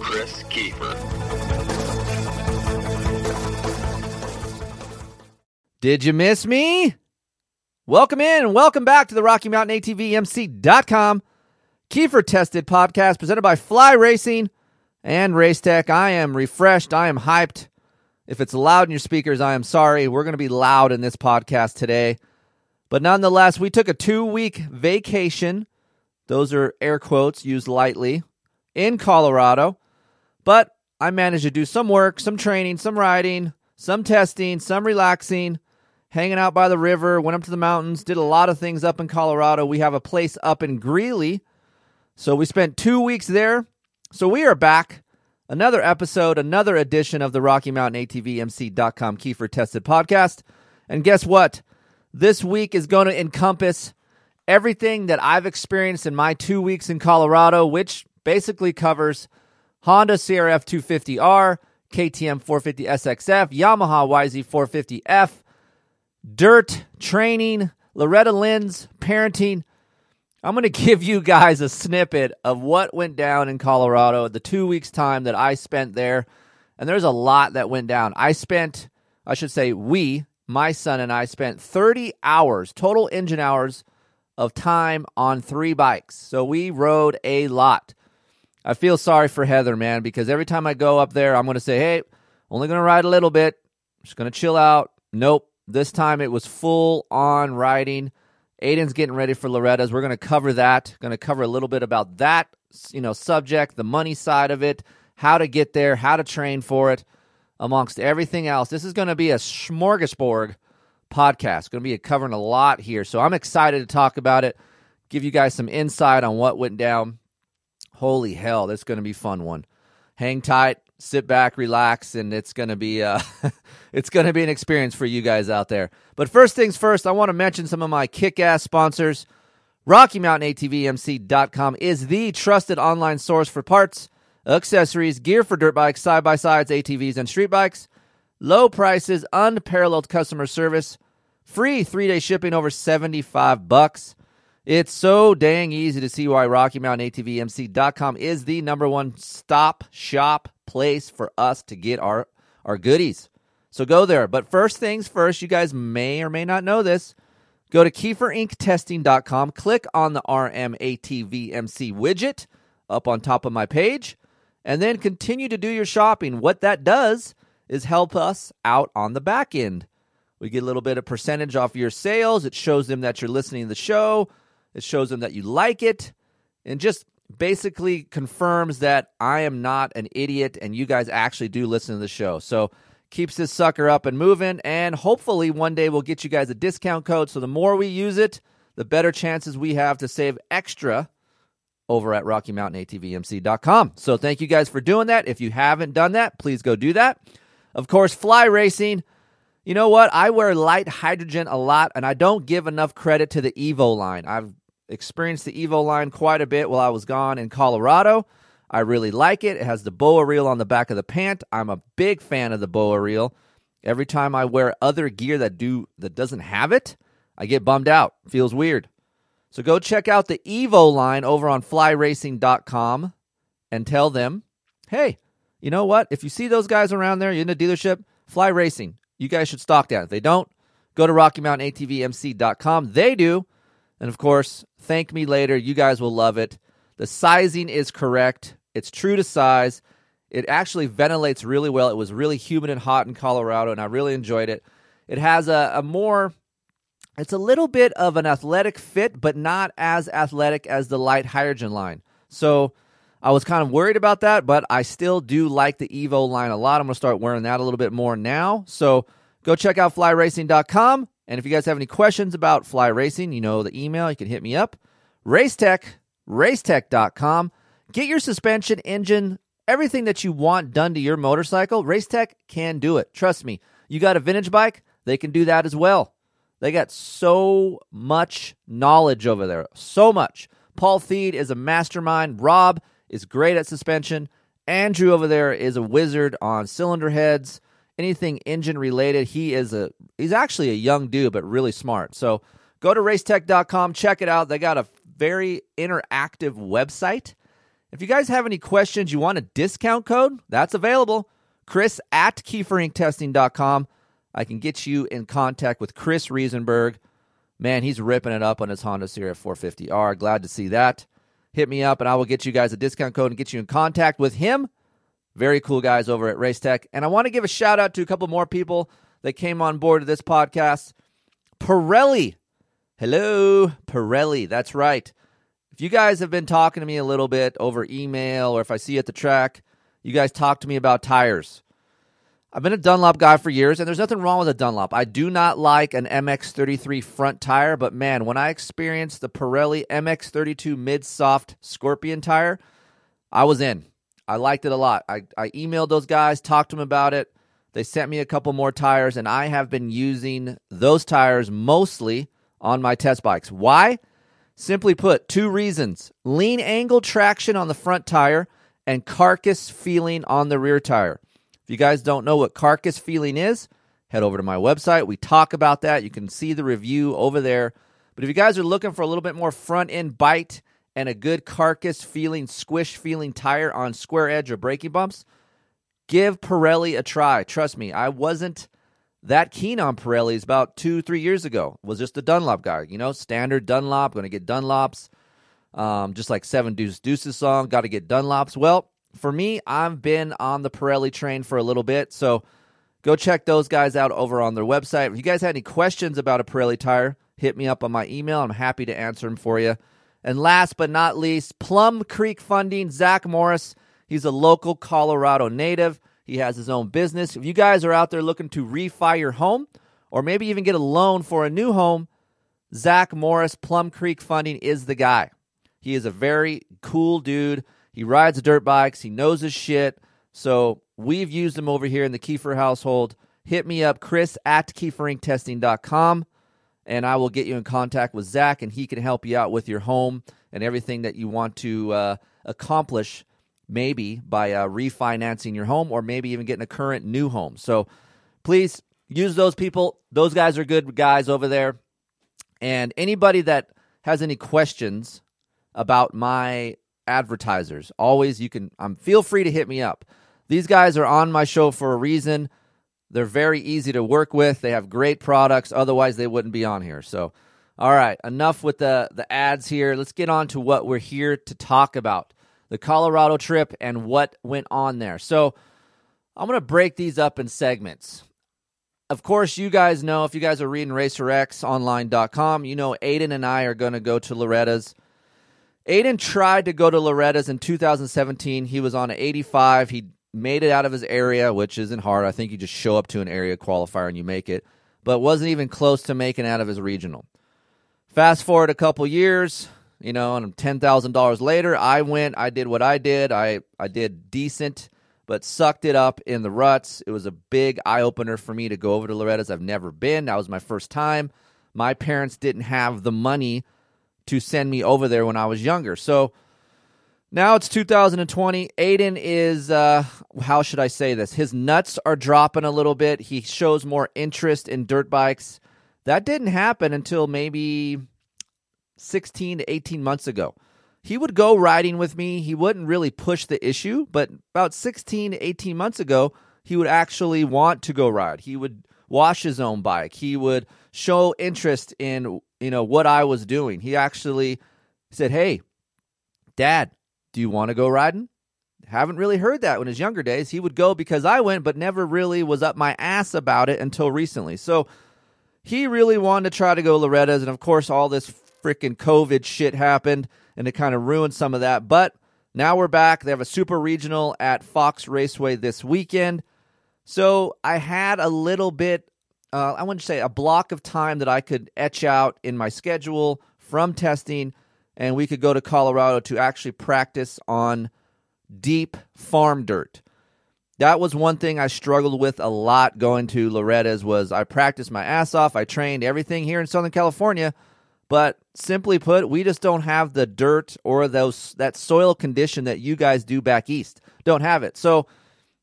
Kris Keefer. Did you miss me? Welcome in and welcome back to the Rocky Mountain ATVMC.com Keefer Tested podcast presented by Fly Racing and Race Tech. I am refreshed. I am hyped. If it's loud in your speakers, I am sorry. We're going to be loud in this podcast today. But nonetheless, we took a two week vacation. Those are air quotes used lightly in Colorado. But I managed to do some work, some training, some riding, some testing, some relaxing, hanging out by the river, went up to the mountains, did a lot of things up in Colorado. We have a place up in Greeley. So we spent two weeks there. So we are back. Another episode, another edition of the Rocky Mountain ATVMC.com Keefer Tested podcast. And guess what? This week is going to encompass everything that I've experienced in my two weeks in Colorado, which basically covers Honda CRF 250R, KTM 450 SXF, Yamaha YZ 450F, dirt, training, Loretta Lynn's, parenting. I'm going to give you guys a snippet of what went down in Colorado the two weeks' time that I spent there. And there's a lot that went down. I spent, I should say, we, my son and I spent 30 hours, total engine hours of time on three bikes. So we rode a lot. I feel sorry for Heather, man, because every time I go up there, I'm going to say, hey, only going to ride a little bit, just going to chill out. Nope. This time it was full on riding. Aiden's getting ready for Loretta's. We're going to cover that. Going to cover a little bit about that, you know, subject, the money side of it, how to get there, how to train for it, amongst everything else. This is going to be a smorgasbord podcast. Going to be covering a lot here. So I'm excited to talk about it, give you guys some insight on what went down. Holy hell, that's going to be fun one. Hang tight, sit back, relax, and it's going to be uh, it's going to be an experience for you guys out there. But first things first, I want to mention some of my kick-ass sponsors. Rocky Mountain ATVMC.com is the trusted online source for parts, accessories, gear for dirt bikes, side by sides, ATVs, and street bikes. Low prices, unparalleled customer service, free three day shipping over 75 bucks. It's so dang easy to see why Rocky Mountain ATVMC.com is the number one stop shop place for us to get our, our goodies. So go there. But first things first, you guys may or may not know this. Go to KeeferIncTesting.com, click on the RMATVMC widget up on top of my page, and then continue to do your shopping. What that does is help us out on the back end. We get a little bit of percentage off your sales. It shows them that you're listening to the show. It shows them that you like it and just basically confirms that I am not an idiot and you guys actually do listen to the show. So keeps this sucker up and moving and hopefully one day we'll get you guys a discount code so the more we use it, the better chances we have to save extra over at RockyMountainATVMC.com. So thank you guys for doing that. If you haven't done that, please go do that. Of course, Fly Racing. You know what? I wear Lite Hydrogen a lot, and I don't give enough credit to the Evo line. I've experienced the Evo line quite a bit while I was gone in Colorado. I really like it. It has the BOA reel on the back of the pant. I'm a big fan of the BOA reel. Every time I wear other gear that do that doesn't have it, I get bummed out. Feels weird. So go check out the Evo line over on flyracing.com and tell them, "Hey, you know what? If you see those guys around there, you're in a dealership, Fly Racing. You guys should stock that. If they don't, go to RockyMountainATVMC.com. They do. And of course, thank me later. You guys will love it. The sizing is correct, it's true to size. It actually ventilates really well. It was really humid and hot in Colorado, and I really enjoyed it. It has a, a more, it's a little bit of an athletic fit, but not as athletic as the Lite Hydrogen line. So I was kind of worried about that, but I still do like the Evo line a lot. I'm going to start wearing that a little bit more now. So go check out flyracing.com. And if you guys have any questions about fly racing, you know the email, you can hit me up. Racetech, racetech.com. Get your suspension, engine, everything that you want done to your motorcycle, Racetech can do it. Trust me. You got a vintage bike, they can do that as well. They got so much knowledge over there. So much. Paul Thede is a mastermind. Rob is great at suspension. Andrew over there is a wizard on cylinder heads, anything engine related. He is a he's actually a young dude but really smart. So go to racetech.com, check it out. They got a very interactive website. If you guys have any questions, you want a discount code, that's available. Chris at keeferinctesting.com. I can get you in contact with Chris Riesenberg. Man, he's ripping it up on his Honda CRF 450R. Glad to see that. Hit me up and I will get you guys a discount code and get you in contact with him. Very cool guys over at Racetech. And I want to give a shout out to a couple more people that came on board to this podcast. Pirelli. Hello, Pirelli. That's right. If you guys have been talking to me a little bit over email or if I see you at the track, you guys talk to me about tires. I've been a Dunlop guy for years, and there's nothing wrong with a Dunlop. I do not like an MX33 front tire, but man, when I experienced the Pirelli MX32 mid soft Scorpion tire, I was in. I liked it a lot. I, I emailed those guys, talked to them about it. They sent me a couple more tires, and I have been using those tires mostly on my test bikes. Why? Simply put, two reasons lean angle traction on the front tire and carcass feeling on the rear tire. If you guys don't know what carcass feeling is, head over to my website. We talk about that. You can see the review over there. But if you guys are looking for a little bit more front end bite and a good carcass feeling, squish feeling tire on square edge or braking bumps, give Pirelli a try. Trust me, I wasn't that keen on Pirellis about two, three years ago. Was just a Dunlop guy, you know, standard Dunlop, going to get Dunlops. Um, just like Seven Deuce Deuces song, got to get Dunlops. Well, for me, I've been on the Pirelli train for a little bit, so go check those guys out over on their website. If you guys had any questions about a Pirelli tire, hit me up on my email. I'm happy to answer them for you. And last but not least, Plum Creek Funding, Zach Morris. He's a local Colorado native. He has his own business. If you guys are out there looking to refi your home or maybe even get a loan for a new home, Zach Morris, Plum Creek Funding is the guy. He is a very cool dude. He rides dirt bikes. He knows his shit. So we've used him over here in the Keefer household. Hit me up, Chris at keeferinctesting.com, and I will get you in contact with Zach, and he can help you out with your home and everything that you want to uh, accomplish, maybe by uh, refinancing your home or maybe even getting a current new home. So please use those people. Those guys are good guys over there. And anybody that has any questions about my advertisers. Always you can um, feel free to hit me up. These guys are on my show for a reason. They're very easy to work with. They have great products. Otherwise, they wouldn't be on here. So, all right, enough with the the ads here. Let's get on to what we're here to talk about. The Colorado trip and what went on there. So, I'm going to break these up in segments. Of course, you guys know if you guys are reading racerxonline.com, you know Aiden and I are going to go to Loretta's Aiden tried to go to Loretta's in 2017. He was on an 85. He made it out of his area, which isn't hard. I think you just show up to an area qualifier and you make it, but wasn't even close to making out of his regional. Fast forward a couple years, you know, and $10,000 later, I went, I did what I did. I, I did decent, but sucked it up in the ruts. It was a big eye opener for me to go over to Loretta's. I've never been. That was my first time. My parents didn't have the money to send me over there when I was younger. So now it's 2020. Aiden is, uh, how should I say this? His nuts are dropping a little bit. He shows more interest in dirt bikes. That didn't happen until maybe 16 to 18 months ago. He would go riding with me. He wouldn't really push the issue, but about 16 to 18 months ago, he would actually want to go ride. He would wash his own bike. He would show interest in you know what I was doing. He actually said, "Hey, Dad, do you want to go riding?" Haven't really heard that in his younger days. He would go because I went, but never really was up my ass about it until recently. So he really wanted to try to go Loretta's, and of course, all this freaking COVID shit happened, and it kind of ruined some of that. But now we're back. They have a super regional at Fox Raceway this weekend. So I had a little bit uh, I to say a block of time that I could etch out in my schedule from testing, and we could go to Colorado to actually practice on deep farm dirt. That was one thing I struggled with a lot going to Loretta's was I practiced my ass off. I trained everything here in Southern California, but simply put, we just don't have the dirt or those that soil condition that you guys do back east. Don't have it. So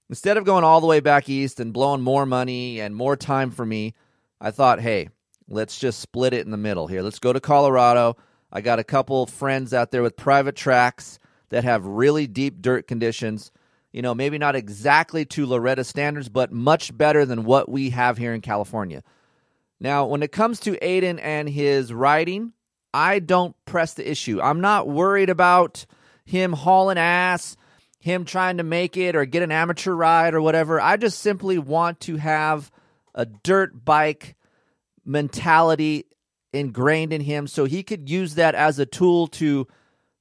instead of going all the way back east and blowing more money and more time for me, I thought, hey, let's just split it in the middle here. Let's go to Colorado. I got a couple friends out there with private tracks that have really deep dirt conditions. You know, maybe not exactly to Loretta standards, but much better than what we have here in California. Now, when it comes to Aiden and his riding, I don't press the issue. I'm not worried about him hauling ass, him trying to make it or get an amateur ride or whatever. I just simply want to have a dirt bike mentality ingrained in him. So he could use that as a tool to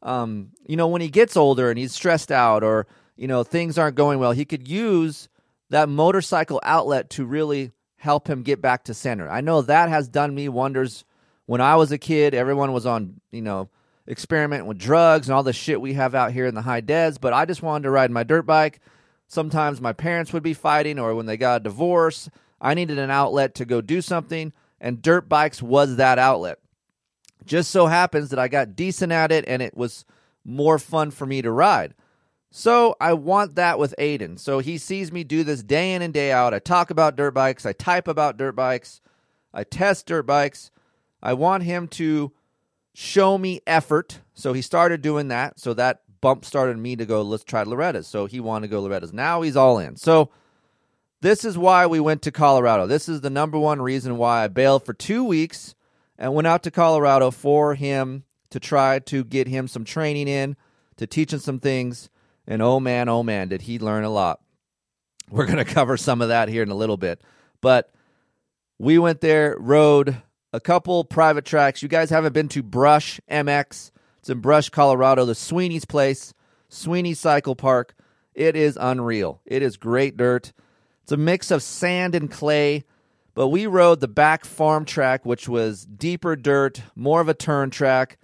um, you know when he gets older and he's stressed out or you know things aren't going well he could use that motorcycle outlet to really help him get back to center. I know that has done me wonders. When i was a kid everyone was on you know experimenting with drugs and all the shit we have out here in the high des but i just wanted to ride my dirt bike. Sometimes my parents would be fighting or when they got a divorce i needed an outlet to go do something and dirt bikes was that outlet. Just so happens that I got decent at it and it was more fun for me to ride. So I want that with Aiden. So he sees me do this day in and day out. I talk about dirt bikes, I type about dirt bikes, I test dirt bikes. I want him to show me effort. So he started doing that. So that bump started me to go, let's try Loretta's. So he wanted to go Loretta's. Now he's all in. So this is why we went to Colorado. This is the number one reason why I bailed for two weeks and went out to Colorado for him to try to get him some training in, to teach him some things. And oh man, oh man, did he learn a lot. We're going to cover some of that here in a little bit. But we went there, rode a couple private tracks. You guys haven't been to Brush MX. It's in Brush, Colorado, the Sweeney's place, Sweeney Cycle Park. It is unreal. It is great dirt. It's a mix of sand and clay, but we rode the back farm track, which was deeper dirt, more of a turn track.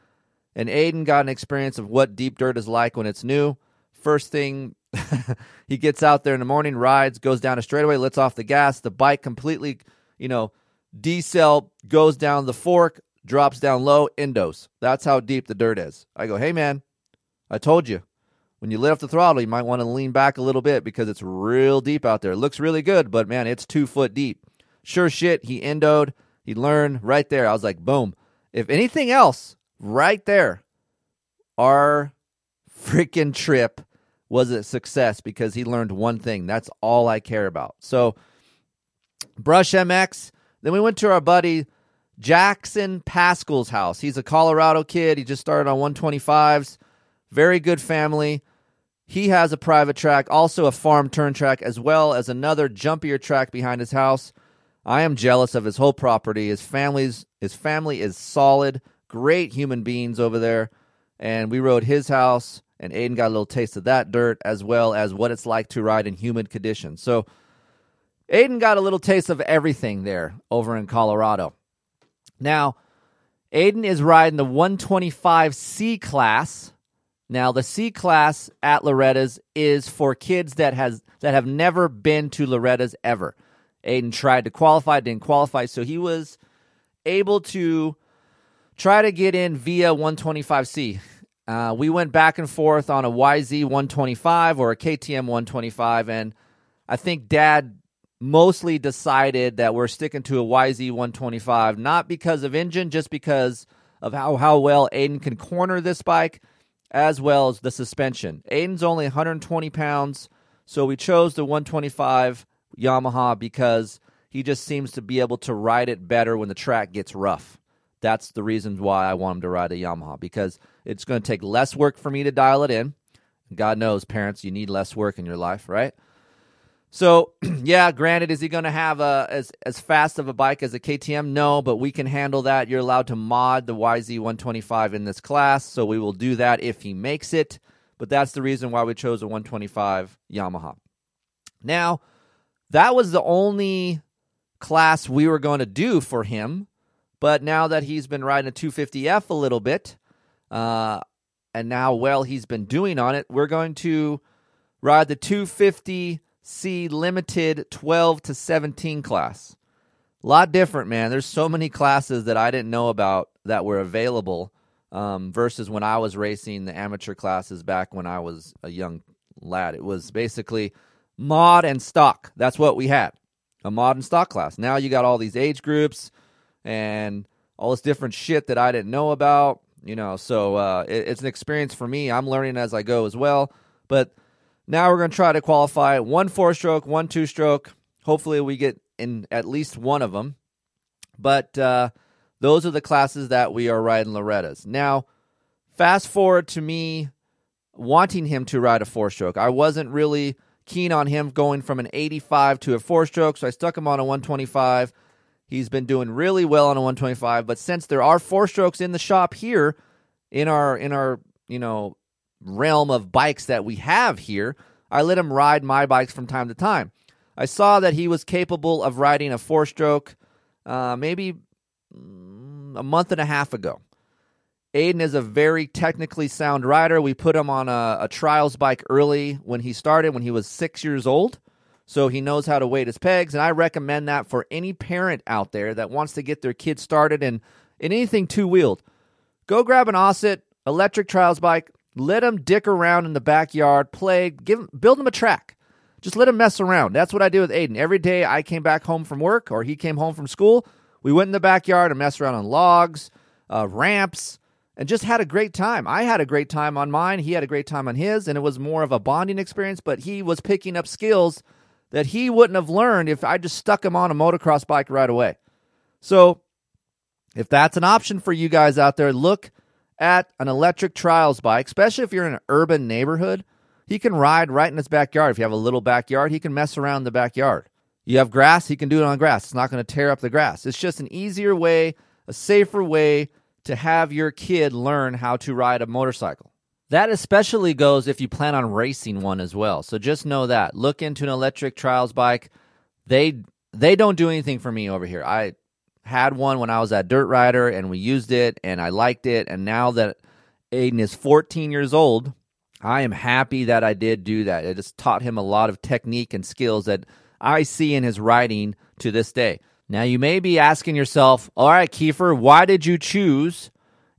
And Aiden got an experience of what deep dirt is like when it's new. First thing, he gets out there in the morning, rides, goes down a straightaway, lets off the gas. The bike completely, you know, decel goes down the fork, drops down low, endos. That's how deep the dirt is. I go, hey man, I told you when you let off the throttle, you might want to lean back a little bit because it's real deep out there. It looks really good, but man, it's two foot deep. Sure shit, he endoed, he learned right there. I was like, boom. If anything else, right there, our freaking trip was a success because he learned one thing. That's all I care about. So, Brush MX. Then we went to our buddy Jackson Pascal's house. He's a Colorado kid. He just started on 125s. Very good family. He has a private track, also a farm turn track, as well as another jumpier track behind his house. I am jealous of his whole property. His family's his family is solid, great human beings over there. And we rode his house, and Aiden got a little taste of that dirt, as well as what it's like to ride in humid conditions. So Aiden got a little taste of everything there over in Colorado. Now, Aiden is riding the 125C class, now, the C class at Loretta's is for kids that has that have never been to Loretta's ever. Aiden tried to qualify, didn't qualify, so he was able to try to get in via 125C. Uh, we went back and forth on a YZ 125 or a KTM 125, and I think Dad mostly decided that we're sticking to a YZ 125, not because of engine, just because of how, how well Aiden can corner this bike as well as the suspension. Aiden's only 120 pounds, so we chose the 125 Yamaha because he just seems to be able to ride it better when the track gets rough. That's the reason why I want him to ride a Yamaha because it's going to take less work for me to dial it in. God knows, parents, you need less work in your life, right? So, yeah, granted, is he going to have a as as fast of a bike as a KTM? No, but we can handle that. You're allowed to mod the YZ125 in this class, so we will do that if he makes it. But that's the reason why we chose a 125 Yamaha. Now, that was the only class we were going to do for him. But now that he's been riding a 250F a little bit, uh, and now well he's been doing on it, we're going to ride the 250C limited 12 to 17 class. A lot different, man. There's so many classes that I didn't know about that were available um, versus when I was racing the amateur classes back when I was a young lad. It was basically mod and stock. That's what we had a mod and stock class. Now you got all these age groups and all this different shit that I didn't know about. You know, so uh, it, it's an experience for me. I'm learning as I go as well. But now we're going to try to qualify one four stroke, one two stroke. Hopefully, we get in at least one of them. But uh, those are the classes that we are riding Loretta's. Now, fast forward to me wanting him to ride a four stroke. I wasn't really keen on him going from an 85 to a four stroke, so I stuck him on a 125. He's been doing really well on a 125, but since there are four strokes in the shop here in our in our, you know, realm of bikes that we have here, I let him ride my bikes from time to time. I saw that he was capable of riding a four stroke uh, maybe mm, a month and a half ago. Aiden is a very technically sound rider. We put him on a, a, trials bike early when he started, when he was six years old. So he knows how to weight his pegs. And I recommend that for any parent out there that wants to get their kid started in, in anything two wheeled. Go grab an Oset electric trials bike. Let him dick around in the backyard, play, give build him a track. Just let him mess around. That's what I do with Aiden. Every day I came back home from work or he came home from school, we went in the backyard and messed around on logs, uh, ramps, and just had a great time. I had a great time on mine. He had a great time on his, and it was more of a bonding experience, but he was picking up skills that he wouldn't have learned if I just stuck him on a motocross bike right away. So, if that's an option for you guys out there, look at an electric trials bike, especially if you're in an urban neighborhood. He can ride right in his backyard. If you have a little backyard, he can mess around in the backyard. You have grass, he can do it on grass. It's not going to tear up the grass. It's just an easier way, a safer way to have your kid learn how to ride a motorcycle. That especially goes if you plan on racing one as well. So just know that. Look into an electric trials bike. They they don't do anything for me over here. I had one when I was at Dirt Rider and we used it and I liked it and now that Aiden is 14 years old, I am happy that I did do that. It just taught him a lot of technique and skills that I see in his riding to this day. Now, you may be asking yourself, all right, Keefer, why did you choose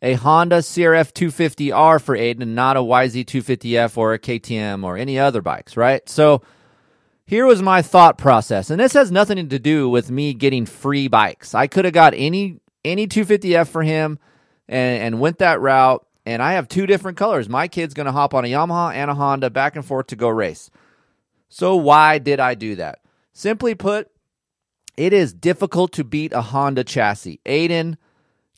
a Honda CRF 250R for Aiden and not a YZ250F or a KTM or any other bikes, right? So, here was my thought process, and this has nothing to do with me getting free bikes. I could have got any any 250F for him and, and went that route. And I have two different colors. My kid's going to hop on a Yamaha and a Honda back and forth to go race. So why did I do that? Simply put, it is difficult to beat a Honda chassis. Aiden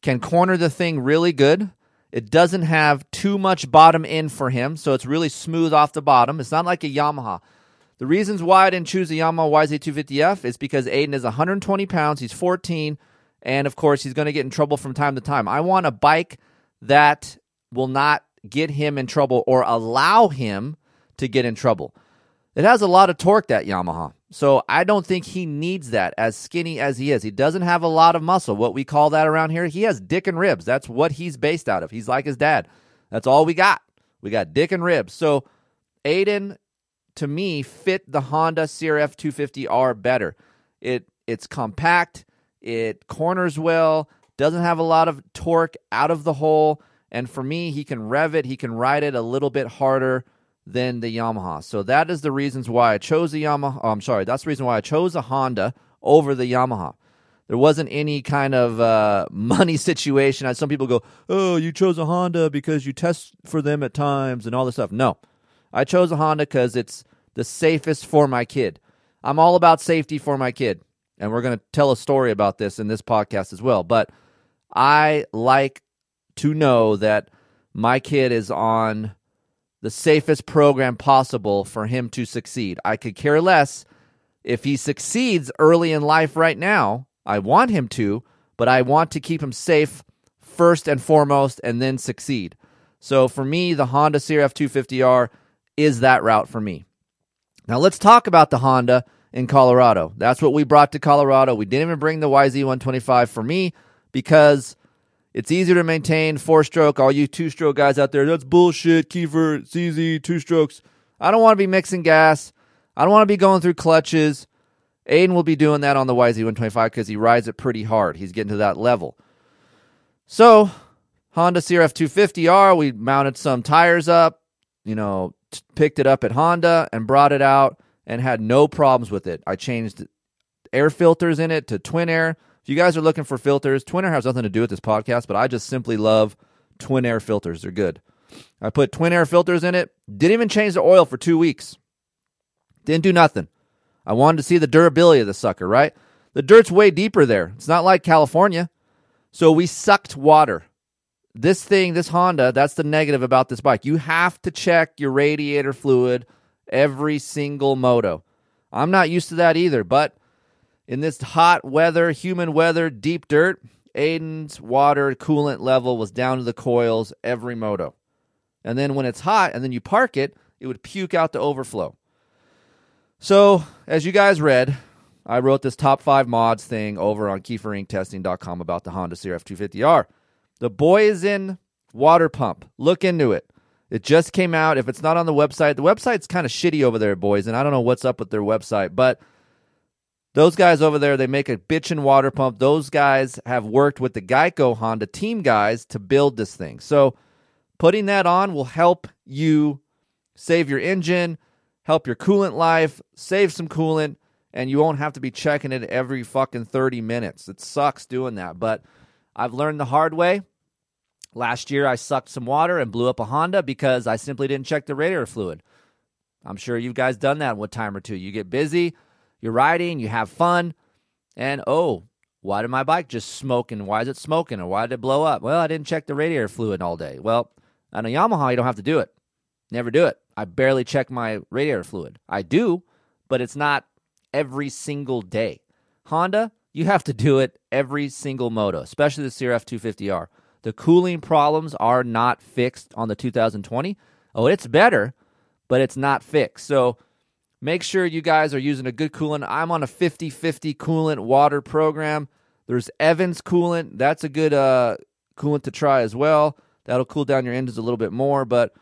can corner the thing really good. It doesn't have too much bottom end for him, so it's really smooth off the bottom. It's not like a Yamaha. The reasons why I didn't choose the Yamaha YZ250F is because Aiden is 120 pounds, he's 14, and of course, he's going to get in trouble from time to time. I want a bike that will not get him in trouble or allow him to get in trouble. It has a lot of torque, that Yamaha. So I don't think he needs that as skinny as he is. He doesn't have a lot of muscle. What we call that around here, he has dick and ribs. That's what he's based out of. He's like his dad. That's all we got. We got dick and ribs. So Aiden, to me, fit the Honda CRF 250R better. It it's compact. It corners well. Doesn't have a lot of torque out of the hole. And for me, he can rev it. He can ride it a little bit harder than the Yamaha. So that is the reasons why I chose the Yamaha. Oh, I'm sorry, that's the reason why I chose a Honda over the Yamaha. There wasn't any kind of uh, money situation. As some people go, "Oh, you chose a Honda because you test for them at times and all this stuff." No, I chose a Honda because it's the safest for my kid. I'm all about safety for my kid, and we're going to tell a story about this in this podcast as well. But I like to know that my kid is on the safest program possible for him to succeed. I could care less if he succeeds early in life right now. I want him to, but I want to keep him safe first and foremost and then succeed. So for me, the Honda CRF 250R is that route for me. Now let's talk about the Honda in Colorado. That's what we brought to Colorado. We didn't even bring the YZ125 for me because it's easier to maintain four stroke. All you two stroke guys out there, that's bullshit. Keefer, it's easy, two strokes. I don't want to be mixing gas. I don't want to be going through clutches. Aiden will be doing that on the YZ125 because he rides it pretty hard. He's getting to that level. So, Honda CRF 250R, we mounted some tires up, you know, picked it up at Honda and brought it out and had no problems with it. I changed air filters in it to Twin Air. If you guys are looking for filters, Twin Air has nothing to do with this podcast, but I just simply love Twin Air filters. They're good. I put Twin Air filters in it. Didn't even change the oil for two weeks. Didn't do nothing. I wanted to see the durability of the sucker, right? The dirt's way deeper there. It's not like California. So we sucked water. This thing, this Honda, that's the negative about this bike. You have to check your radiator fluid every single moto. I'm not used to that either, but in this hot weather, humid weather, deep dirt, Aiden's water coolant level was down to the coils every moto. And then when it's hot and then you park it, it would puke out the overflow. So, as you guys read, I wrote this top five mods thing over on keeferinctesting.com about the Honda CRF 250R. The Boyesen water pump. Look into it. It just came out. If it's not on the website, the website's kind of shitty over there, boys, and I don't know what's up with their website, but those guys over there, they make a bitchin' water pump. Those guys have worked with the Geico Honda team guys to build this thing. So putting that on will help you save your engine, help your coolant life, save some coolant, and you won't have to be checking it every fucking 30 minutes. It sucks doing that, but I've learned the hard way. Last year, I sucked some water and blew up a Honda because I simply didn't check the radiator fluid. I'm sure you guys done that one time or two. You get busy, you're riding, you have fun, and oh, why did my bike just smoke and why is it smoking or why did it blow up? Well, I didn't check the radiator fluid all day. Well, on a Yamaha, you don't have to do it. Never do it. I barely check my radiator fluid. I do, but it's not every single day. Honda, you have to do it every single moto, especially the CRF 250R. The cooling problems are not fixed on the 2020. Oh, it's better, but it's not fixed. So make sure you guys are using a good coolant. I'm on a 50 50 coolant water program. There's Evans coolant. That's a good uh, coolant to try as well. That'll cool down your engines a little bit more. But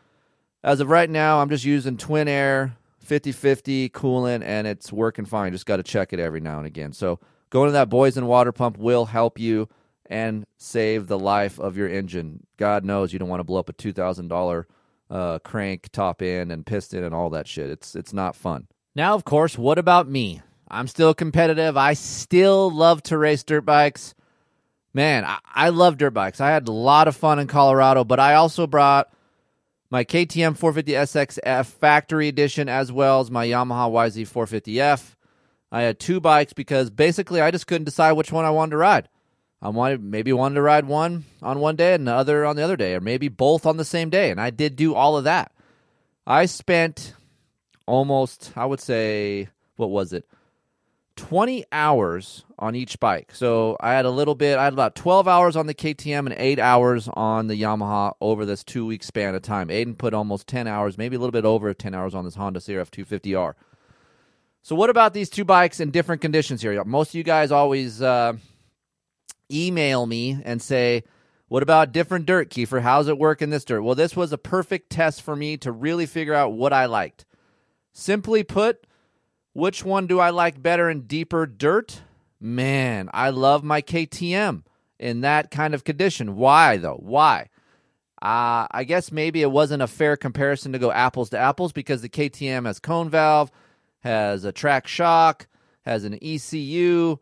as of right now, I'm just using Twin Air 50 50 coolant and it's working fine. Just got to check it every now and again. So going to that Boyesen Water pump will help you and save the life of your engine. God knows you don't want to blow up a two thousand uh, crank, top end, and piston, and all that shit. It's it's not fun. Now, of course, what about me? I'm still competitive. I still love to race dirt bikes. Man, I, I love dirt bikes. I had a lot of fun in Colorado, but I also brought my KTM 450 SXF factory edition as well as my Yamaha YZ 450F. I had two bikes because basically I just couldn't decide which one I wanted to ride. I wanted maybe wanted to ride one on one day and the other on the other day, or maybe both on the same day. And I did do all of that. I spent almost, I would say, what was it? 20 hours on each bike. So I had a little bit, I had about 12 hours on the KTM and eight hours on the Yamaha over this two week span of time. Aiden put almost 10 hours, maybe a little bit over 10 hours on this Honda CRF 250R. So, what about these two bikes in different conditions here? Most of you guys always. Uh, email me and say, what about different dirt, Keefer? How's it work in this dirt? Well, this was a perfect test for me to really figure out what I liked. Simply put, which one do I like better in deeper dirt? Man, I love my KTM in that kind of condition. Why, though? Why? Uh, I guess maybe it wasn't a fair comparison to go apples to apples because the KTM has cone valve, has a track shock, has an ECU,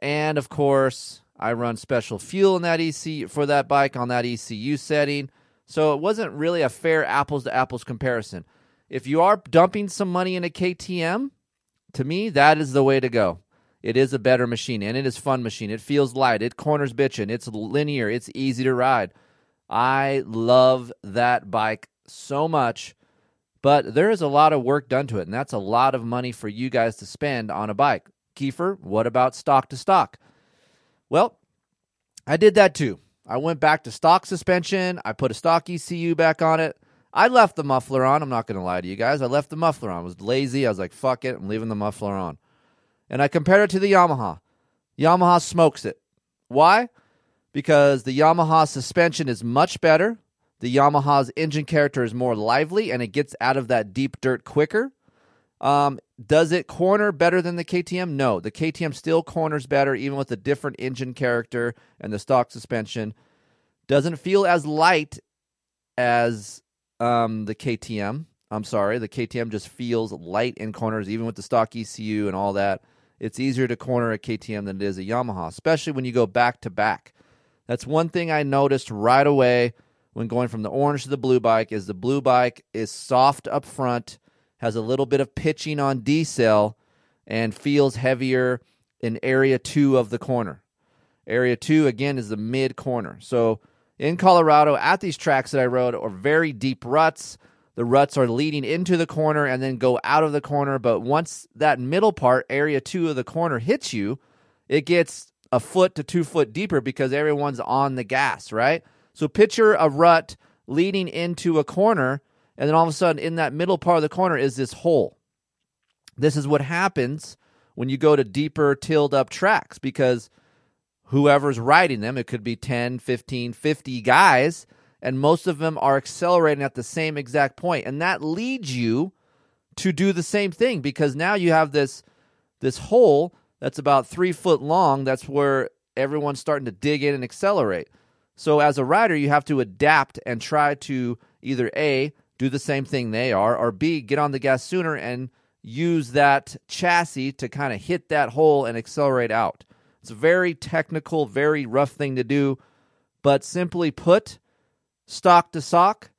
and of course, I run special fuel in that ECU for that bike on that ECU setting. So it wasn't really a fair apples to apples comparison. If you are dumping some money in a KTM, to me, that is the way to go. It is a better machine and it is fun machine. It feels light. It corners bitching. It's linear. It's easy to ride. I love that bike so much, but there is a lot of work done to it, and that's a lot of money for you guys to spend on a bike. Keefer, what about stock to stock? Well, I did that too. I went back to stock suspension. I put a stock ECU back on it. I left the muffler on. I'm not going to lie to you guys. I left the muffler on. I was lazy. I was like, fuck it. I'm leaving the muffler on. And I compared it to the Yamaha. Yamaha smokes it. Why? Because the Yamaha suspension is much better. The Yamaha's engine character is more lively and it gets out of that deep dirt quicker. Um, does it corner better than the KTM? No, the KTM still corners better, even with the different engine character and the stock suspension. Doesn't feel as light as um, the KTM. I'm sorry, the KTM just feels light in corners, even with the stock ECU and all that. It's easier to corner a KTM than it is a Yamaha, especially when you go back to back. That's one thing I noticed right away when going from the orange to the blue bike is the blue bike is soft up front, has a little bit of pitching on decel, and feels heavier in area two of the corner. Area two again is the mid corner. So in Colorado at these tracks that I rode are very deep ruts. The ruts are leading into the corner and then go out of the corner. But once that middle part, area two of the corner, hits you, it gets a foot to two foot deeper because everyone's on the gas, right? So picture a rut leading into a corner, and then all of a sudden, in that middle part of the corner is this hole. This is what happens when you go to deeper, tilled up tracks because whoever's riding them, it could be 10, 15, 50 guys and most of them are accelerating at the same exact point and that leads you to do the same thing because now you have this this hole that's about three foot long that's where everyone's starting to dig in and accelerate so as a rider you have to adapt and try to either a do the same thing they are or b get on the gas sooner and use that chassis to kind of hit that hole and accelerate out it's a very technical very rough thing to do but simply put stock to sock,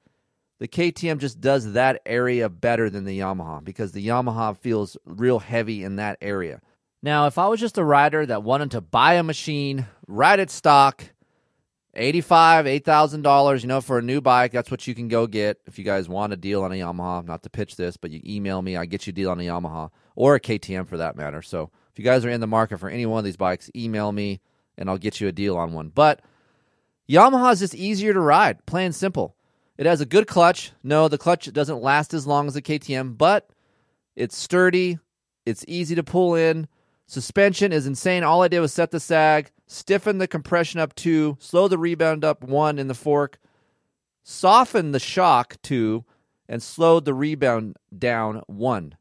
the KTM just does that area better than the Yamaha because the Yamaha feels real heavy in that area. Now, if I was just a rider that wanted to buy a machine, ride it stock, eighty-five, eight thousand dollars, you know, for a new bike, that's what you can go get. If you guys want a deal on a Yamaha, not to pitch this, but you email me, I get you a deal on a Yamaha or a KTM for that matter. So if you guys are in the market for any one of these bikes, email me and I'll get you a deal on one. But Yamaha is just easier to ride, plain simple. It has a good clutch. No, the clutch doesn't last as long as the KTM, but it's sturdy. It's easy to pull in. Suspension is insane. All I did was set the sag, stiffen the compression up two, slow the rebound up one in the fork, soften the shock two, and slowed the rebound down one.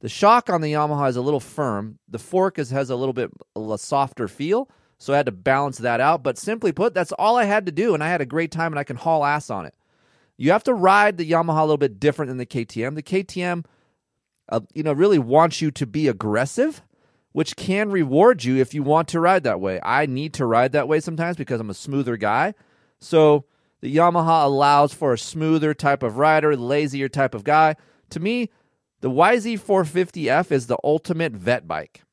The shock on the Yamaha is a little firm. The fork is, has a little bit a softer feel. So I had to balance that out. But simply put, that's all I had to do. And I had a great time and I can haul ass on it. You have to ride the Yamaha a little bit different than the KTM. The KTM, uh, you know, really wants you to be aggressive, which can reward you if you want to ride that way. I need to ride that way sometimes because I'm a smoother guy. So the Yamaha allows for a smoother type of rider, lazier type of guy. To me, the YZ450F is the ultimate vet bike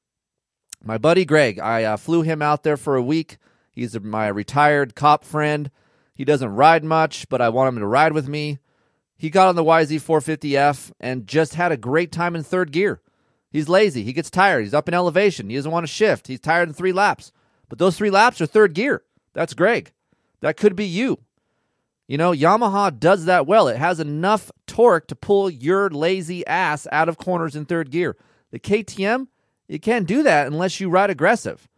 my buddy Greg, I uh, flew him out there for a week. He's my retired cop friend. He doesn't ride much, but I want him to ride with me. He got on the YZ450F and just had a great time in third gear. He's lazy. He gets tired. He's up in elevation. He doesn't want to shift. He's tired in three laps. But those three laps are third gear. That's Greg. That could be you. You know, Yamaha does that well. It has enough torque to pull your lazy ass out of corners in third gear. The KTM, you can't do that unless you ride aggressive.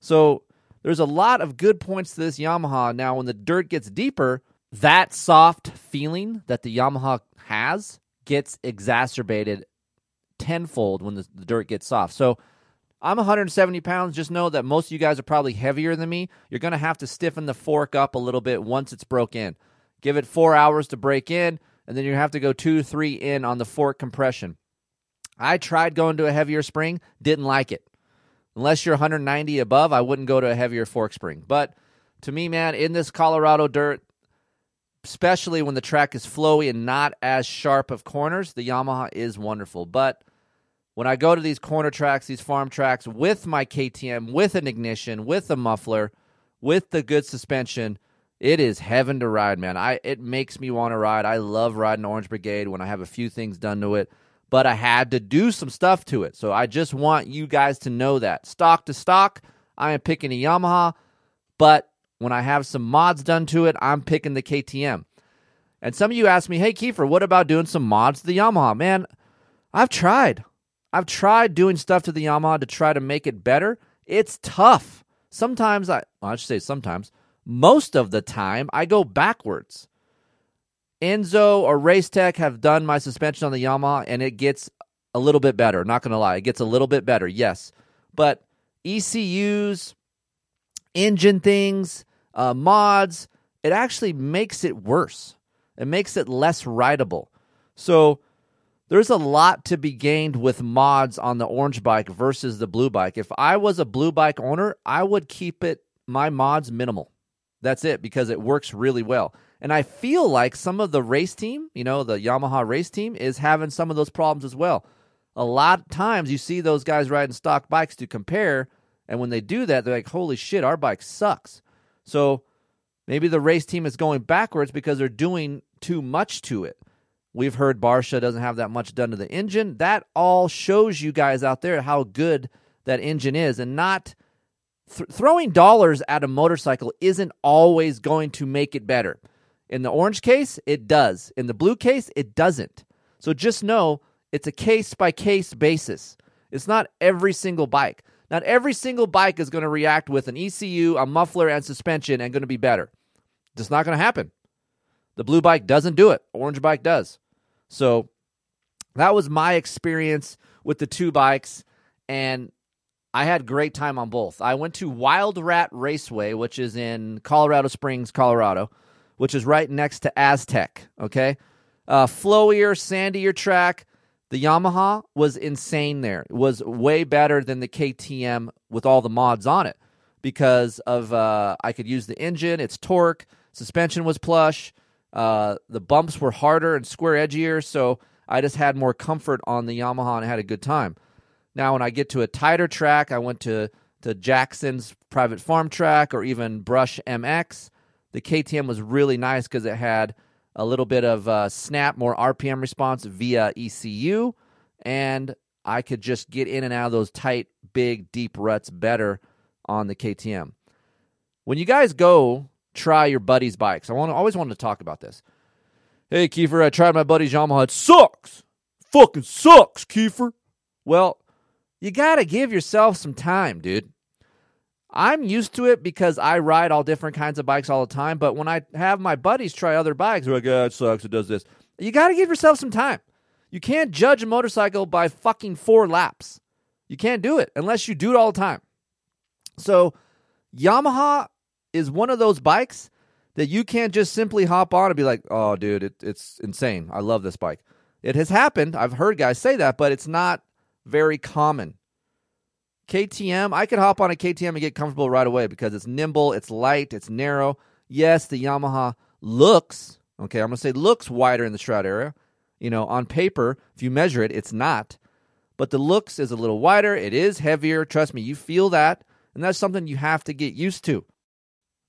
So there's a lot of good points to this Yamaha. Now, when the dirt gets deeper, that soft feeling that the Yamaha has gets exacerbated tenfold when the, the dirt gets soft. So I'm 170 pounds. Just know that most of you guys are probably heavier than me. You're going to have to stiffen the fork up a little bit once it's broke in. Give it four hours to break in, and then you have to go two, three in on the fork compression. I tried going to a heavier spring, didn't like it. Unless you're 190 above, I wouldn't go to a heavier fork spring. But to me, man, in this Colorado dirt, especially when the track is flowy and not as sharp of corners, the Yamaha is wonderful. But when I go to these corner tracks, these farm tracks with my KTM, with an ignition, with a muffler, with the good suspension, it is heaven to ride, man. I it makes me want to ride. I love riding Orange Brigade when I have a few things done to it but I had to do some stuff to it. So I just want you guys to know that. Stock to stock, I am picking a Yamaha, but when I have some mods done to it, I'm picking the KTM. And some of you ask me, hey, Keefer, what about doing some mods to the Yamaha? Man, I've tried. I've tried doing stuff to the Yamaha to try to make it better. It's tough. Sometimes I, well, I should say sometimes, most of the time, I go backwards. Enzo or Race Tech have done my suspension on the Yamaha, and it gets a little bit better. Not going to lie, it gets a little bit better, yes. But ECUs, engine things, uh, mods, it actually makes it worse. It makes it less rideable. So there's a lot to be gained with mods on the orange bike versus the blue bike. If I was a blue bike owner, I would keep it my mods minimal. That's it because it works really well. And I feel like some of the race team, you know, the Yamaha race team is having some of those problems as well. A lot of times you see those guys riding stock bikes to compare, and when they do that, they're like, "Holy shit, our bike sucks." So maybe the race team is going backwards because they're doing too much to it. We've heard Barcia doesn't have that much done to the engine. That all shows you guys out there how good that engine is, and not th- throwing dollars at a motorcycle isn't always going to make it better. In the orange case, it does. In the blue case, it doesn't. So just know it's a case by case basis. It's not every single bike. Not every single bike is going to react with an ECU, a muffler, and suspension and going to be better. It's not going to happen. The blue bike doesn't do it. Orange bike does. So that was my experience with the two bikes, and I had great time on both. I went to Wild Rat Raceway, which is in Colorado Springs, Colorado, which is right next to Aztec. Okay, uh, flowier, sandier track. The Yamaha was insane there. It was way better than the KTM with all the mods on it because of uh, I could use the engine, its torque, suspension was plush, uh, the bumps were harder and square edgier, so I just had more comfort on the Yamaha and had a good time. Now, when I get to a tighter track, I went to to Jackson's private farm track or even Brush MX. The KTM was really nice because it had a little bit of uh, snap, more RPM response via ECU, and I could just get in and out of those tight, big, deep ruts better on the KTM. When you guys go try your buddy's bikes, I want always wanted to talk about this. Hey, Keefer, I tried my buddy's Yamaha. It sucks. Fucking sucks, Keefer. Well, you got to give yourself some time, dude. I'm used to it because I ride all different kinds of bikes all the time. But when I have my buddies try other bikes, they're like, oh, it sucks. It does this. You got to give yourself some time. You can't judge a motorcycle by fucking four laps. You can't do it unless you do it all the time. So, Yamaha is one of those bikes that you can't just simply hop on and be like, oh, dude, it, it's insane. I love this bike. It has happened. I've heard guys say that, but it's not very common. KTM, I could hop on a KTM and get comfortable right away because it's nimble, it's light, it's narrow. Yes, the Yamaha looks, okay, I'm going to say looks wider in the shroud area. You know, on paper, if you measure it, it's not. But the looks is a little wider, it is heavier. Trust me, you feel that, and that's something you have to get used to.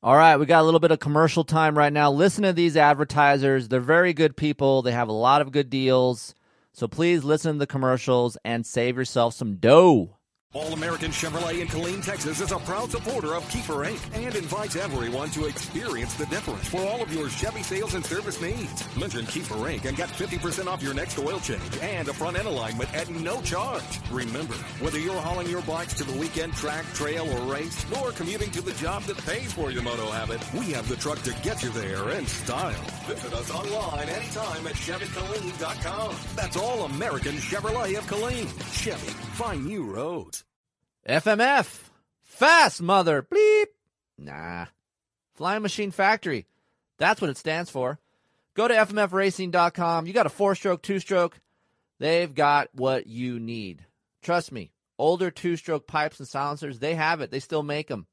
All right, we got a little bit of commercial time right now. Listen to these advertisers. They're very good people. They have a lot of good deals. So please listen to the commercials and save yourself some dough. All American Chevrolet in Killeen, Texas is a proud supporter of Keefer Inc. and invites everyone to experience the difference for all of your Chevy sales and service needs. Mention Keefer Inc. and get 50% off your next oil change and a front end alignment at no charge. Remember, whether you're hauling your bikes to the weekend track, trail, or race, or commuting to the job that pays for your moto habit, we have the truck to get you there in style. Visit us online anytime at ChevyKilleen.com. That's all American Chevrolet of Killeen. Chevy, find new roads. FMF. Fast, mother. Bleep. Nah. Flying Machine Factory. That's what it stands for. Go to FMFRacing.com. You got a four stroke, two stroke. They've got what you need. Trust me. Older two stroke pipes and silencers, they have it. They still make them.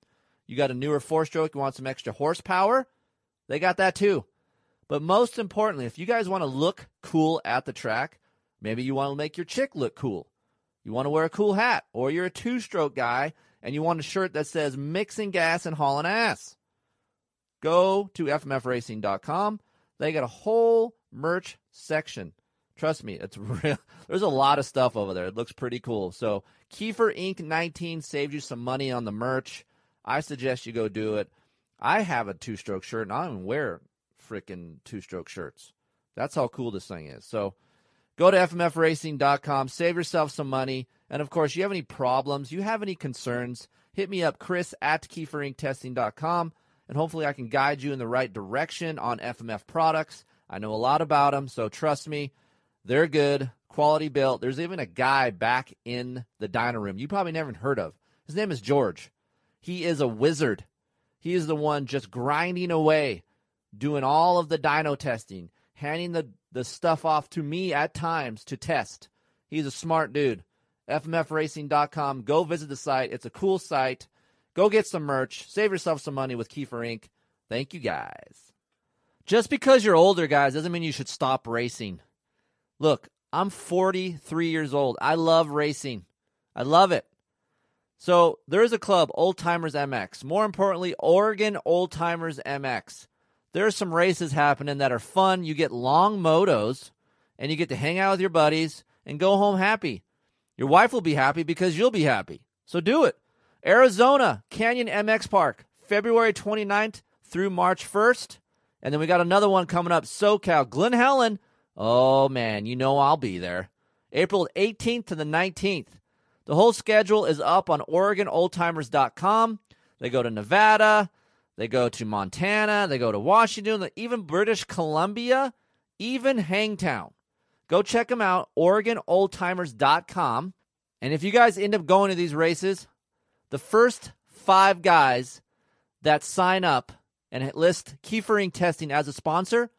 You got a newer four stroke, you want some extra horsepower? They got that too. But most importantly, if you guys want to look cool at the track, maybe you want to make your chick look cool. You want to wear a cool hat, or you're a two stroke guy and you want a shirt that says mixing gas and hauling ass. Go to FMFRacing.com. They got a whole merch section. Trust me, it's real. There's a lot of stuff over there. It looks pretty cool. So, Keefer Inc. 19 saved you some money on the merch. I suggest you go do it. I have a two stroke shirt and I don't even wear freaking two stroke shirts. That's how cool this thing is. So, Go to FMFRacing.com, save yourself some money. And of course, you have any problems, you have any concerns, hit me up, Kris at KeeferIncTesting.com, and hopefully I can guide you in the right direction on FMF products. I know a lot about them, so trust me, they're good, quality built. There's even a guy back in the dyno room you probably never heard of. His name is George. He is a wizard. He is the one just grinding away, doing all of the dyno testing, handing the, the stuff off to me at times to test. He's a smart dude. FMFRacing.com. Go visit the site. It's a cool site. Go get some merch. Save yourself some money with Keefer Inc. Thank you guys. Just because you're older, guys, doesn't mean you should stop racing. Look, I'm 43 years old. I love racing. I love it. So there is a club, Old Timers MX. More importantly, Oregon Old Timers MX. There are some races happening that are fun. You get long motos, and you get to hang out with your buddies and go home happy. Your wife will be happy because you'll be happy. So do it. Arizona Canyon MX Park, February 29th through March 1st. And then we got another one coming up, SoCal, Glen Helen. Oh man, you know I'll be there. April 18th to the 19th. The whole schedule is up on OregonOldTimers.com. They go to Nevada, they go to Montana, they go to Washington, even British Columbia, even Hangtown. Go check them out, OregonOldTimers.com. And if you guys end up going to these races, the first five guys that sign up and list Keefer Inc Testing as a sponsor,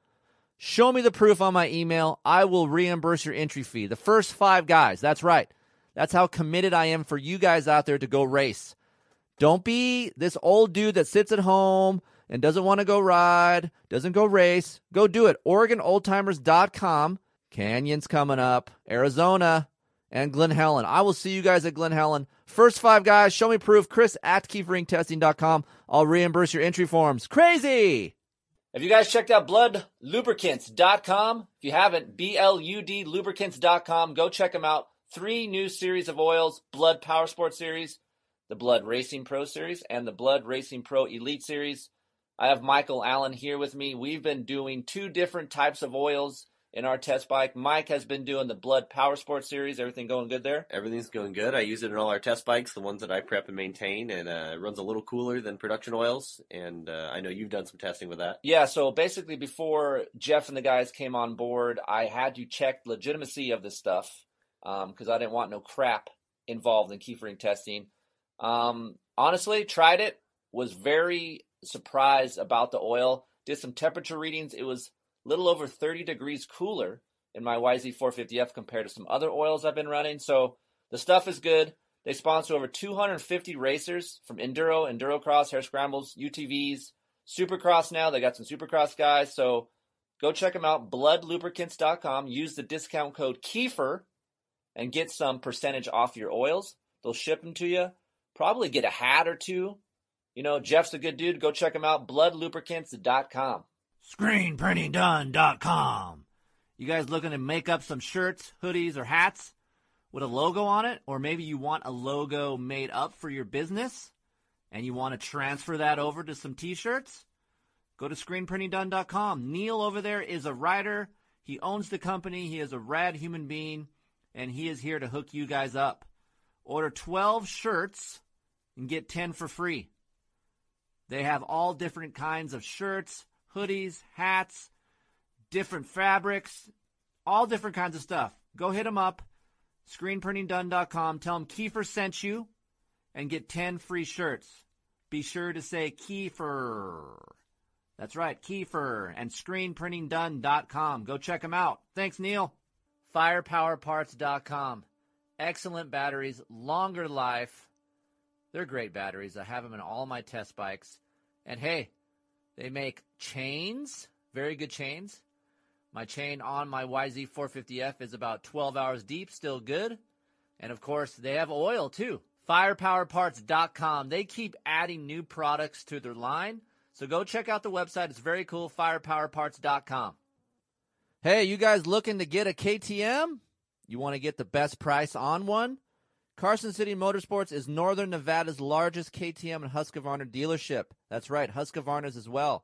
show me the proof on my email. I will reimburse your entry fee. The first five guys, that's right. That's how committed I am for you guys out there to go race. Don't be this old dude that sits at home and doesn't want to go ride, doesn't go race. Go do it. OregonOldTimers.com. Canyon's coming up. Arizona and Glen Helen. I will see you guys at Glen Helen. First five guys, show me proof. Kris at keeferinctesting.com. I'll reimburse your entry forms. Crazy! Have you guys checked out bludlubricants.com? If you haven't, B L U D lubricants.com. Go check them out. Three new series of oils Blud Power Sport Series, the Blud Racing Pro Series, and the Blud Racing Pro Elite Series. I have Michael Allen here with me. We've been doing two different types of oils in our test bike. Mike has been doing the Blud Power Sport series. Everything going good there? Everything's going good. I use it in all our test bikes, the ones that I prep and maintain, and uh, it runs a little cooler than production oils. And uh, I know you've done some testing with that. Yeah. So basically, before Jeff and the guys came on board, I had to check legitimacy of this stuff because um, I didn't want no crap involved in Keefer Inc Testing. Um, honestly, tried it. Was very surprised about the oil. Did some temperature readings. It was little over 30 degrees cooler in my YZ450F compared to some other oils I've been running. So the stuff is good. They sponsor over 250 racers from enduro, endurocross, hare scrambles, UTVs, supercross now. They got some supercross guys. So go check them out. Bludlubricants.com. Use the discount code Keefer and get some percentage off your oils. They'll ship them to you. Probably get a hat or two. You know, Jeff's a good dude. Go check him out. Bludlubricants.com. ScreenPrintingDone.com. You guys looking to make up some shirts, hoodies, or hats with a logo on it? Or maybe you want a logo made up for your business and you want to transfer that over to some t shirts? Go to ScreenPrintingDone.com. Neil over there is a writer. He owns the company. He is a rad human being, and he is here to hook you guys up. Order 12 shirts and get 10 for free. They have all different kinds of shirts hoodies, hats, different fabrics, all different kinds of stuff. Go hit them up, screenprintingdone.com. Tell them Keefer sent you and get 10 free shirts. Be sure to say Keefer. That's right, Keefer and screenprintingdone.com. Go check them out. Thanks, Neil. Firepowerparts.com. Excellent batteries, longer life. They're great batteries. I have them in all my test bikes. And hey, they make chains, very good chains. My chain on my YZ450F is about 12 hours deep, still good. And of course, they have oil too. Firepowerparts.com. They keep adding new products to their line. So go check out the website. It's very cool. Firepowerparts.com. Hey, you guys looking to get a KTM? You want to get the best price on one? Carson City Motorsports is Northern Nevada's largest KTM and Husqvarna dealership. That's right, Husqvarna's as well.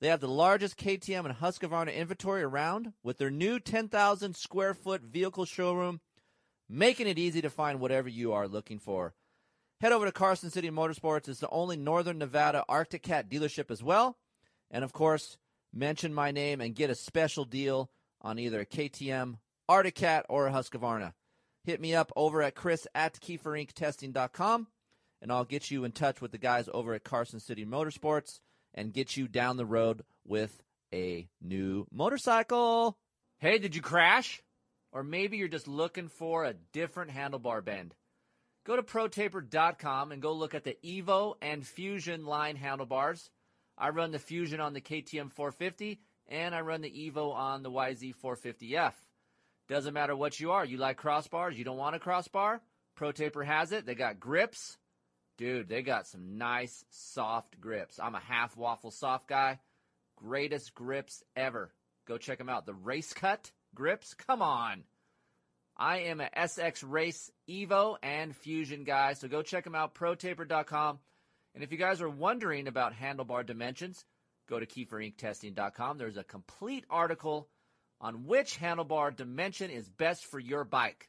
They have the largest KTM and Husqvarna inventory around with their new 10,000 square foot vehicle showroom, making it easy to find whatever you are looking for. Head over to Carson City Motorsports. It's the only Northern Nevada Arctic Cat dealership as well. And of course, mention my name and get a special deal on either a KTM, Arctic Cat, or a Husqvarna. Hit me up over at kris at KeeferIncTesting.com and I'll get you in touch with the guys over at Carson City Motorsports and get you down the road with a new motorcycle. Hey, did you crash? Or maybe you're just looking for a different handlebar bend. Go to protaper.com and go look at the Evo and Fusion line handlebars. I run the Fusion on the KTM 450 and I run the Evo on the YZ 450F. Doesn't matter what you are. You like crossbars, you don't want a crossbar? ProTaper has it. They got grips. Dude, they got some nice soft grips. I'm a half waffle soft guy. Greatest grips ever. Go check them out. The Race Cut grips. Come on. I am a SX Race Evo and Fusion guy, so go check them out, protaper.com. And if you guys are wondering about handlebar dimensions, go to KeeferIncTesting.com. There's a complete article on which handlebar dimension is best for your bike.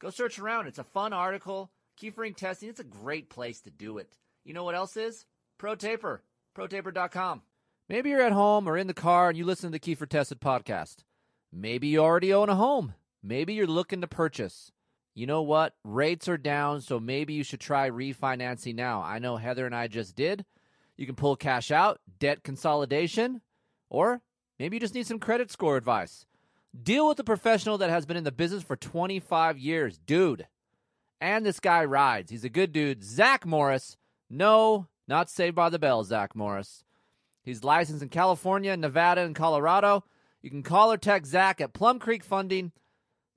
Go search around. It's a fun article. Keefer Inc Testing, it's a great place to do it. You know what else is? ProTaper, protaper.com. Maybe you're at home or in the car and you listen to the Keefer Tested podcast. Maybe you already own a home. Maybe you're looking to purchase. You know what? Rates are down, so maybe you should try refinancing now. I know Heather and I just did. You can pull cash out, debt consolidation, or maybe you just need some credit score advice. Deal with a professional that has been in the business for 25 years. Dude, and this guy rides. He's a good dude. Zach Morris. No, not Saved by the Bell, Zach Morris. He's licensed in California, Nevada, and Colorado. You can call or text Zach at Plum Creek Funding,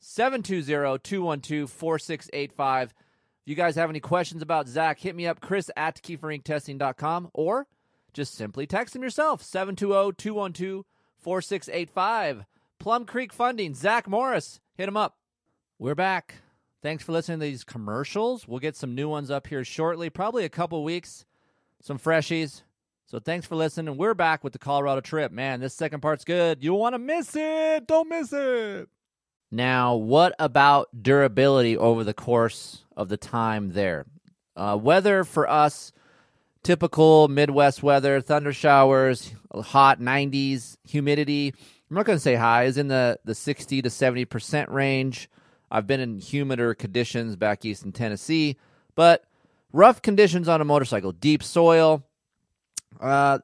720-212-4685. If you guys have any questions about Zach, hit me up, Kris at KeeferIncTesting.com, or just simply text him yourself, 720-212-4685. Plum Creek Funding, Zach Morris. Hit him up. We're back. Thanks for listening to these commercials. We'll get some new ones up here shortly, probably a couple weeks, some freshies. So thanks for listening. We're back with the Colorado trip. Man, this second part's good. You want to miss it. Don't miss it. Now, what about durability over the course of the time there? Uh, weather for us, typical Midwest weather, thunder showers, hot 90s, humidity. I'm not going to say high, is in the, the 60 to 70% range. I've been in humider conditions back east in Tennessee, but rough conditions on a motorcycle, deep soil. Uh,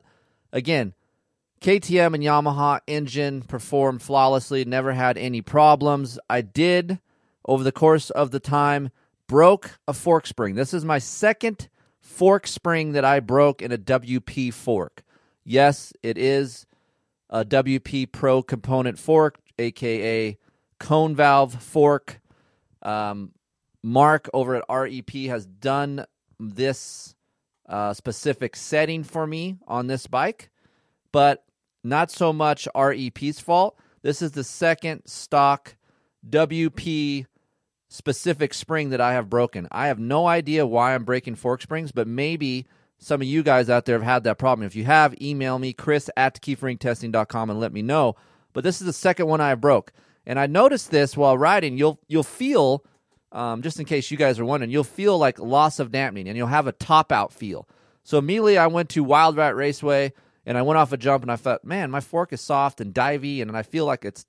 again, KTM and Yamaha engine performed flawlessly, never had any problems. I did, over the course of the time, broke a fork spring. This is my second fork spring that I broke in a WP fork. Yes, it is a WP Pro component fork, aka cone valve fork. Um, Mark over at REP has done this uh, specific setting for me on this bike, but not so much REP's fault. This is the second stock WP specific spring that I have broken. I have no idea why I'm breaking fork springs, but maybe some of you guys out there have had that problem. If you have, email me, kris at keeferinctesting.com, and let me know. But this is the second one I have broke. And I noticed this while riding. You'll you'll feel, um, just in case you guys are wondering, you'll feel like loss of dampening, and you'll have a top out feel. So immediately I went to Wild Rat Raceway, and I went off a jump, and I thought, man, my fork is soft and divey, and I feel like it's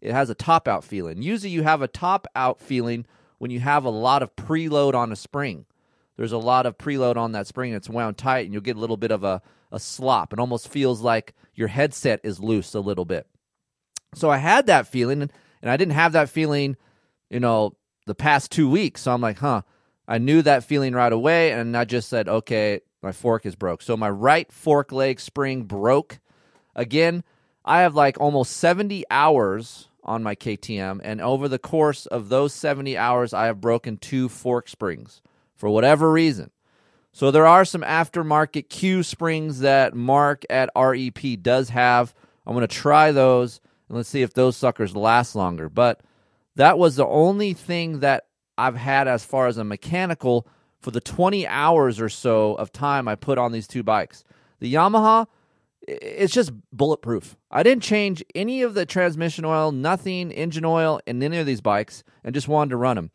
it has a top out feeling. Usually you have a top out feeling when you have a lot of preload on a spring. There's a lot of preload on that spring, it's wound tight, and you'll get a little bit of a, a slop. It almost feels like your headset is loose a little bit. So I had that feeling, and, and I didn't have that feeling, you know, the past two weeks. So I'm like, huh. I knew that feeling right away, and I just said, okay, my fork is broke. So my right fork leg spring broke. Again, I have like almost 70 hours on my KTM, and over the course of those 70 hours, I have broken two fork springs for whatever reason. So there are some aftermarket Q springs that Mark at REP does have. I'm going to try those and let's see if those suckers last longer. But that was the only thing that I've had as far as a mechanical for the 20 hours or so of time I put on these two bikes. The Yamaha, it's just bulletproof. I didn't change any of the transmission oil, nothing, engine oil in any of these bikes, and just wanted to run them.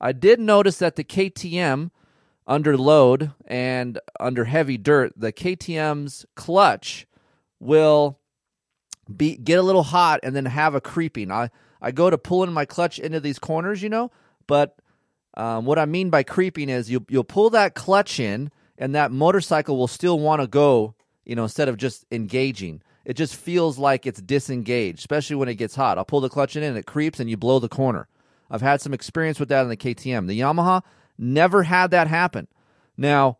I did notice that the KTM, under load and under heavy dirt, the KTM's clutch will be get a little hot and then have a creeping. I I go to pulling my clutch into these corners, you know, but um, what I mean by creeping is you you'll pull that clutch in and that motorcycle will still want to go, you know, instead of just engaging. It just feels like it's disengaged, especially when it gets hot. I'll pull the clutch in and it creeps and you blow the corner. I've had some experience with that in the KTM. The Yamaha never had that happen. Now,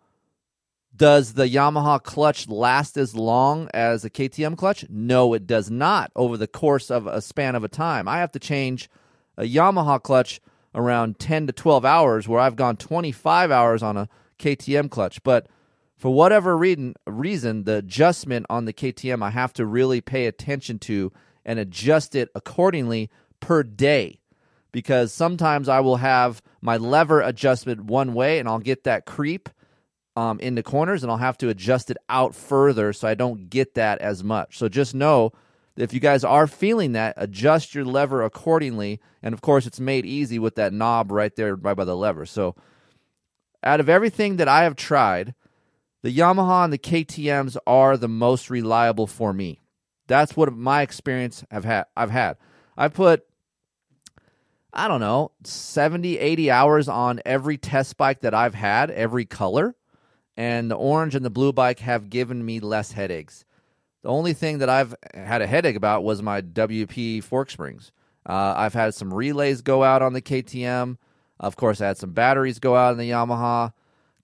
does the Yamaha clutch last as long as a KTM clutch? No, it does not over the course of a span of a time. I have to change a Yamaha clutch around 10 to 12 hours, where I've gone 25 hours on a KTM clutch. But for whatever reason, reason, the adjustment on the KTM, I have to really pay attention to and adjust it accordingly per day. Because sometimes I will have my lever adjustment one way and I'll get that creep um, in the corners and I'll have to adjust it out further so I don't get that as much. So just know if you guys are feeling that, adjust your lever accordingly. And of course, it's made easy with that knob right there right by the lever. So out of everything that I have tried, the Yamaha and the KTM's are the most reliable for me. That's what my experience have had. I've had. I put I don't know, 70, 80 hours on every test bike that I've had, every color and the orange and the blue bike have given me less headaches. The only thing that I've had a headache about was my WP fork springs. Uh, I've had some relays go out on the KTM. Of course, I had some batteries go out in the Yamaha.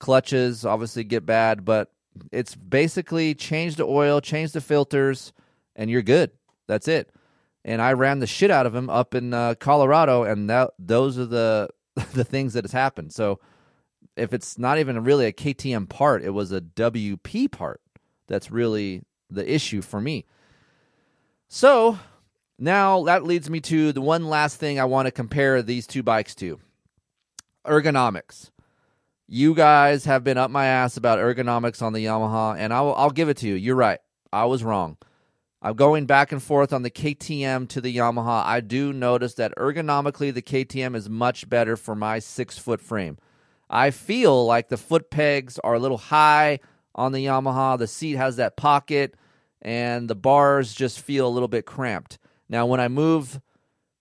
Clutches obviously get bad, but it's basically change the oil, change the filters, and you're good. That's it. And I ran the shit out of them up in uh, Colorado, and that those are the the things that has happened. So if it's not even really a KTM part, it was a WP part that's really the issue for me. So now that leads me to the one last thing I want to compare these two bikes to ergonomics. You guys have been up my ass about ergonomics on the Yamaha, and I'll, I'll give it to you. You're right. I was wrong. I'm going back and forth on the KTM to the Yamaha. I do notice that ergonomically, the KTM is much better for my six foot frame. I feel like the foot pegs are a little high on the Yamaha. The seat has that pocket, and the bars just feel a little bit cramped. Now, when I move,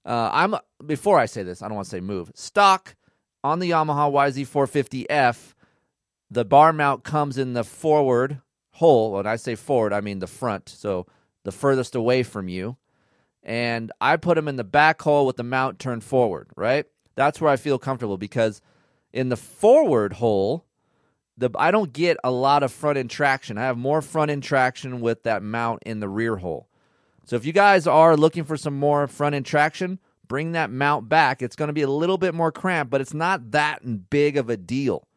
uh, I'm before I say this, I don't want to say move. Stock on the Yamaha YZ450F, the bar mount comes in the forward hole. When I say forward, I mean the front, so the furthest away from you. And I put them in the back hole with the mount turned forward. Right, that's where I feel comfortable because in the forward hole, the I don't get a lot of front end traction. I have more front end traction with that mount in the rear hole. So if you guys are looking for some more front end traction, bring that mount back. It's going to be a little bit more cramped, but it's not that big of a deal.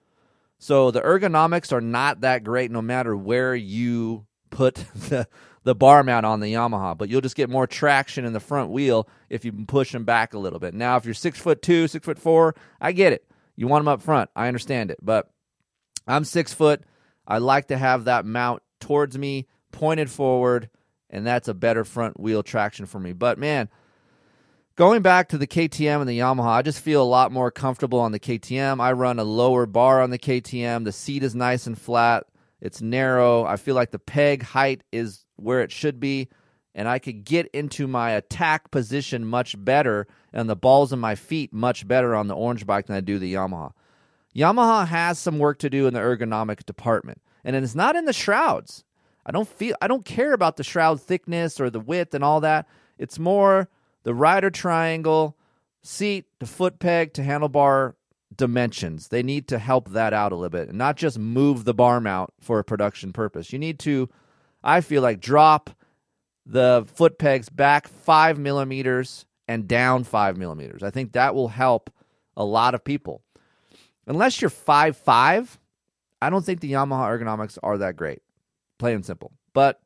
So the ergonomics are not that great no matter where you put the the bar mount on the Yamaha, but you'll just get more traction in the front wheel if you push them back a little bit. Now, if you're six foot two, six foot four, I get it. You want them up front. I understand it. But I'm six foot. I like to have that mount towards me, pointed forward, and that's a better front wheel traction for me. But man, going back to the KTM and the Yamaha, I just feel a lot more comfortable on the KTM. I run a lower bar on the KTM. The seat is nice and flat. It's narrow. I feel like the peg height is where it should be and I could get into my attack position much better and the balls of my feet much better on the orange bike than I do the Yamaha. Yamaha has some work to do in the ergonomic department, and it's not in the shrouds. I don't feel I don't care about the shroud thickness or the width and all that. It's more the rider triangle, seat to foot peg to handlebar dimensions. They need to help that out a little bit and not just move the bar mount for a production purpose. You need to, I feel like, drop the foot pegs back five millimeters and down five millimeters. I think that will help a lot of people. Unless you're five five, I don't think the Yamaha ergonomics are that great. Plain and simple. But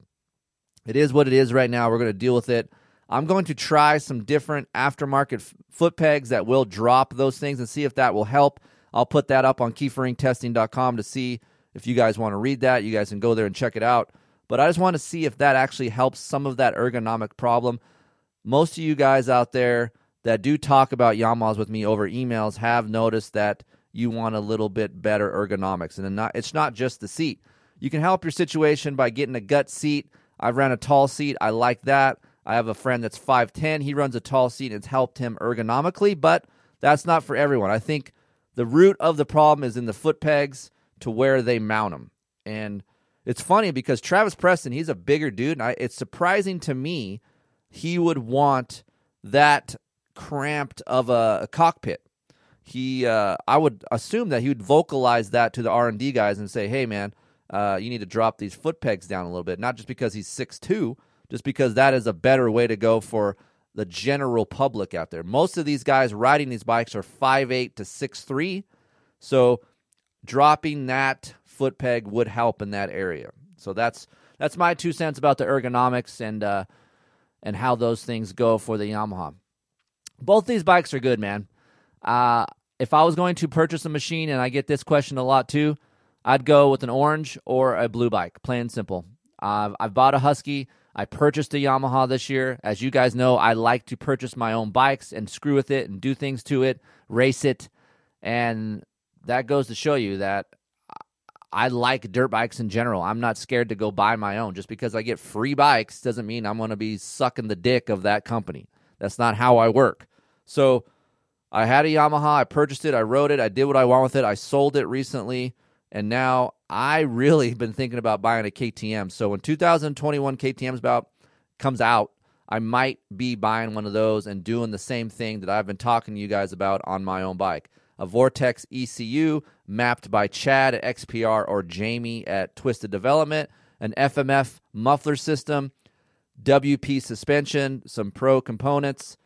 it is what it is right now. We're going to deal with it. I'm going to try some different aftermarket f- foot pegs that will drop those things and see if that will help. I'll put that up on keeferinctesting.com to see if you guys want to read that. You guys can go there and check it out. But I just want to see if that actually helps some of that ergonomic problem. Most of you guys out there that do talk about Yamahas with me over emails have noticed that you want a little bit better ergonomics. And not, it's not just the seat. You can help your situation by getting a gut seat. I've ran a tall seat. I like that. I have a friend that's 5'10. He runs a tall seat and it's helped him ergonomically, but that's not for everyone. I think the root of the problem is in the foot pegs to where they mount them. And it's funny because Travis Preston, he's a bigger dude, and I, it's surprising to me he would want that cramped of a, a cockpit. He, uh, I would assume that he would vocalize that to the R and D guys and say, "Hey, man, uh, you need to drop these foot pegs down a little bit." Not just because he's six two, just because that is a better way to go for the general public out there. Most of these guys riding these bikes are five eight to six three, so dropping that foot peg would help in that area. So that's that's my two cents about the ergonomics and uh, and how those things go for the Yamaha. Both these bikes are good, man. Uh, if I was going to purchase a machine, and I get this question a lot too, I'd go with an orange or a blue bike, plain simple. Uh, I've bought a Husky. I purchased a Yamaha this year. As you guys know, I like to purchase my own bikes and screw with it and do things to it, race it. And that goes to show you that I like dirt bikes in general. I'm not scared to go buy my own. Just because I get free bikes doesn't mean I'm going to be sucking the dick of that company. That's not how I work. So I had a Yamaha. I purchased it. I rode it. I did what I want with it. I sold it recently. And now I really been thinking about buying a KTM. So when 2021 KTM's about comes out, I might be buying one of those and doing the same thing that I've been talking to you guys about on my own bike a Vortex ECU mapped by Chad at XPR or Jamie at Twisted Development, an FMF muffler system, WP suspension, some pro components,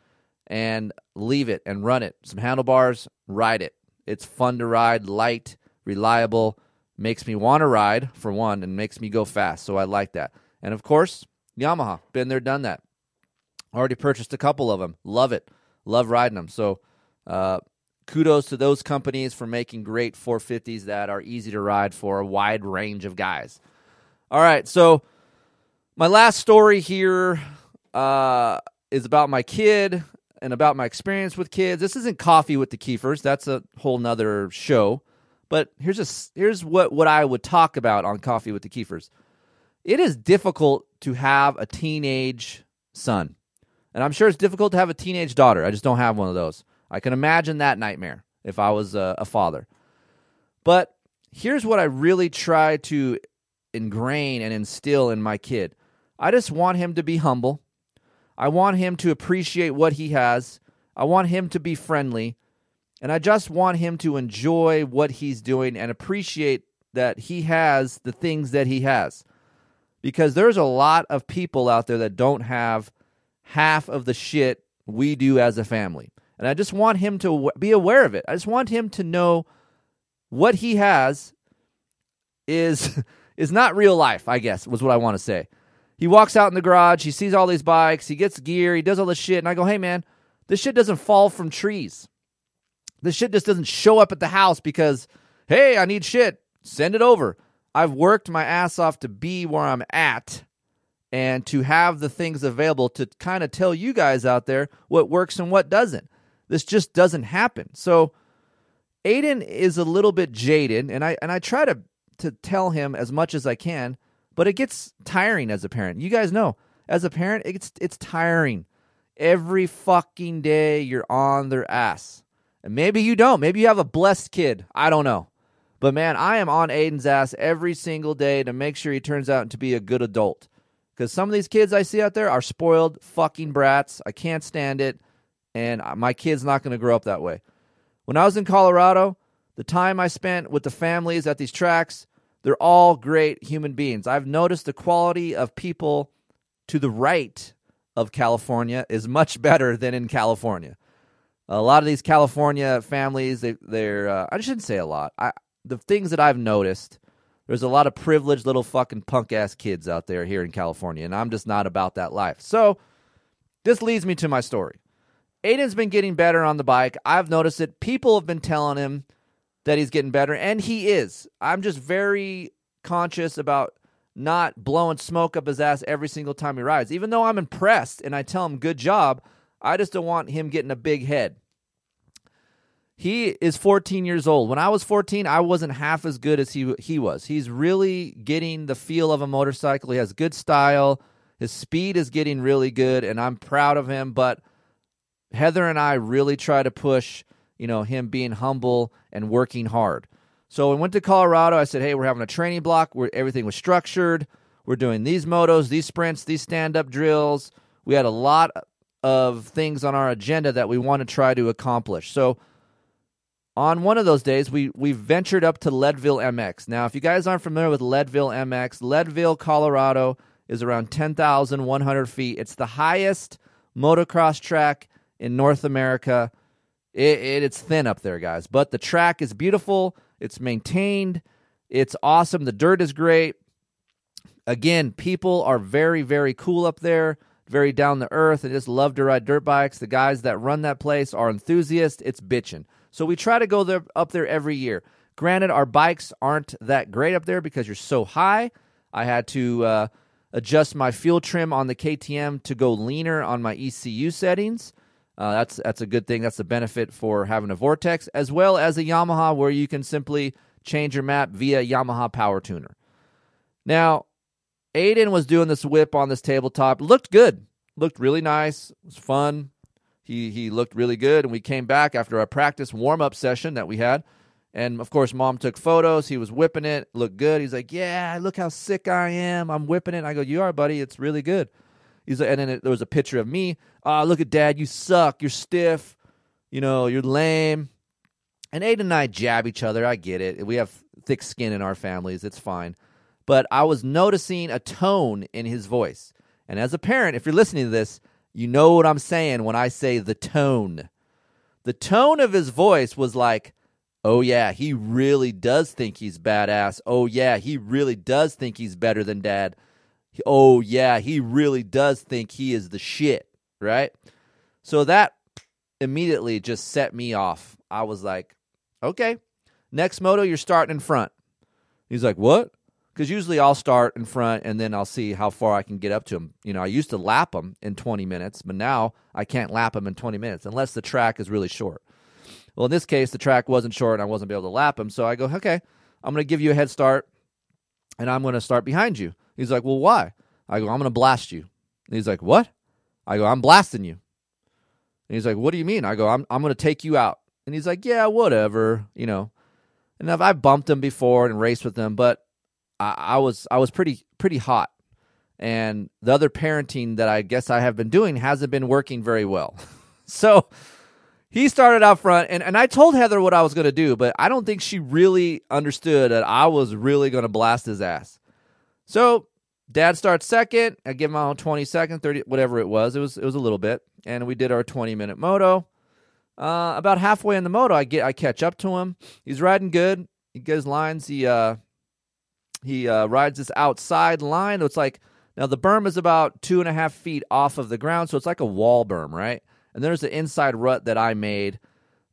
and leave it and run it. Some handlebars, ride it. It's fun to ride, light, reliable, makes me want to ride for one, and makes me go fast. So I like that. And of course, Yamaha, been there, done that. Already purchased a couple of them. Love it. Love riding them. So uh, kudos to those companies for making great 450s that are easy to ride for a wide range of guys. All right, so my last story here uh, is about my kid and about my experience with kids. This isn't coffee with the Keefers; that's a whole nother show. But here's a, here's what what I would talk about on Coffee with the Keefers. It is difficult to have a teenage son, and I'm sure it's difficult to have a teenage daughter. I just don't have one of those. I can imagine that nightmare if I was a, a father. But here's what I really try to ingrain and instill in my kid I just want him to be humble. I want him to appreciate what he has. I want him to be friendly. And I just want him to enjoy what he's doing and appreciate that he has the things that he has. Because there's a lot of people out there that don't have half of the shit we do as a family. And I just want him to be aware of it. I just want him to know what he has is is not real life, I guess, was what I want to say. He walks out in the garage, he sees all these bikes, he gets gear, he does all this shit, and I go, hey man, this shit doesn't fall from trees. This shit just doesn't show up at the house because, hey, I need shit. Send it over. I've worked my ass off to be where I'm at and to have the things available to kind of tell you guys out there what works and what doesn't. This just doesn't happen. So Aiden is a little bit jaded, and I and I try to to tell him as much as I can, but it gets tiring as a parent. You guys know, as a parent, it's it's tiring. Every fucking day you're on their ass. And maybe you don't. Maybe you have a blessed kid. I don't know. But man, I am on Aiden's ass every single day to make sure he turns out to be a good adult. Because some of these kids I see out there are spoiled fucking brats. I can't stand it and my kid's not going to grow up that way. When I was in Colorado, the time I spent with the families at these tracks, they're all great human beings. I've noticed the quality of people to the right of California is much better than in California. A lot of these California families, they, they're, uh, I shouldn't say a lot. I, the things that I've noticed, there's a lot of privileged little fucking punk ass kids out there here in California, and I'm just not about that life. So, this leads me to my story. Aiden's been getting better on the bike. I've noticed it. People have been telling him that he's getting better, and he is. I'm just very conscious about not blowing smoke up his ass every single time he rides. Even though I'm impressed and I tell him good job, I just don't want him getting a big head. He is 14 years old. When I was 14, I wasn't half as good as he he was. He's really getting the feel of a motorcycle. He has good style. His speed is getting really good, and I'm proud of him. But Heather and I really try to push, you know, him being humble and working hard. So we went to Colorado. I said, "Hey, we're having a training block where everything was structured. We're doing these motos, these sprints, these stand-up drills. We had a lot of things on our agenda that we want to try to accomplish." So on one of those days, we we ventured up to Leadville MX. Now, if you guys aren't familiar with Leadville MX, Leadville, Colorado is around 10,100 feet. It's the highest motocross track in North America. It, it, it's thin up there, guys, but the track is beautiful. It's maintained. It's awesome. The dirt is great. Again, people are very, very cool up there, very down to earth, and just love to ride dirt bikes. The guys that run that place are enthusiasts. It's bitching. So we try to go there up there every year. Granted, our bikes aren't that great up there because you're so high. I had to uh, adjust my fuel trim on the KTM to go leaner on my ECU settings. Uh, that's that's a good thing. That's the benefit for having a Vortex, as well as a Yamaha, where you can simply change your map via Yamaha Power Tuner. Now, Aiden was doing this whip on this tabletop. Looked good. Looked really nice. It was fun. He he looked really good, and we came back after a practice warm up session that we had. And of course, mom took photos. He was whipping it, looked good. He's like, "Yeah, look how sick I am. I'm whipping it." I go, "You are, buddy. It's really good." He's like, and then it, there was a picture of me. Ah, oh, look at dad. You suck. You're stiff. You know, you're lame. And Aiden and I jab each other. I get it. We have thick skin in our families. It's fine. But I was noticing a tone in his voice. And as a parent, if you're listening to this, you know what I'm saying when I say the tone. The tone of his voice was like, oh, yeah, he really does think he's badass. Oh, yeah, he really does think he's better than dad oh yeah, he really does think he is the shit, right? So that immediately just set me off. I was like, okay, next moto, you're starting in front. He's like, what? Because usually I'll start in front and then I'll see how far I can get up to him. You know, I used to lap him in 20 minutes, but now I can't lap him in 20 minutes unless the track is really short. Well, in this case, the track wasn't short and I wasn't able to lap him. So I go, okay, I'm going to give you a head start and I'm going to start behind you. He's like, Well, why? I go, I'm going to blast you. And he's like, What? I go, I'm blasting you. And he's like, What do you mean? I go, I'm, I'm going to take you out. And he's like, Yeah, whatever, you know. And I've, I've bumped him before and raced with him, but I, I was I was pretty pretty hot. And the other parenting that I guess I have been doing hasn't been working very well. so he started out front and, and I told Heather what I was going to do, but I don't think she really understood that I was really going to blast his ass. So dad starts second. I give him on 20 seconds, 30, whatever it was. It was it was a little bit. And we did our 20 minute moto. Uh, about halfway in the moto, I get I catch up to him. He's riding good. He gets lines. He uh he uh, rides this outside line. It's like now the berm is about two and a half feet off of the ground, so it's like a wall berm, right? And there's the inside rut that I made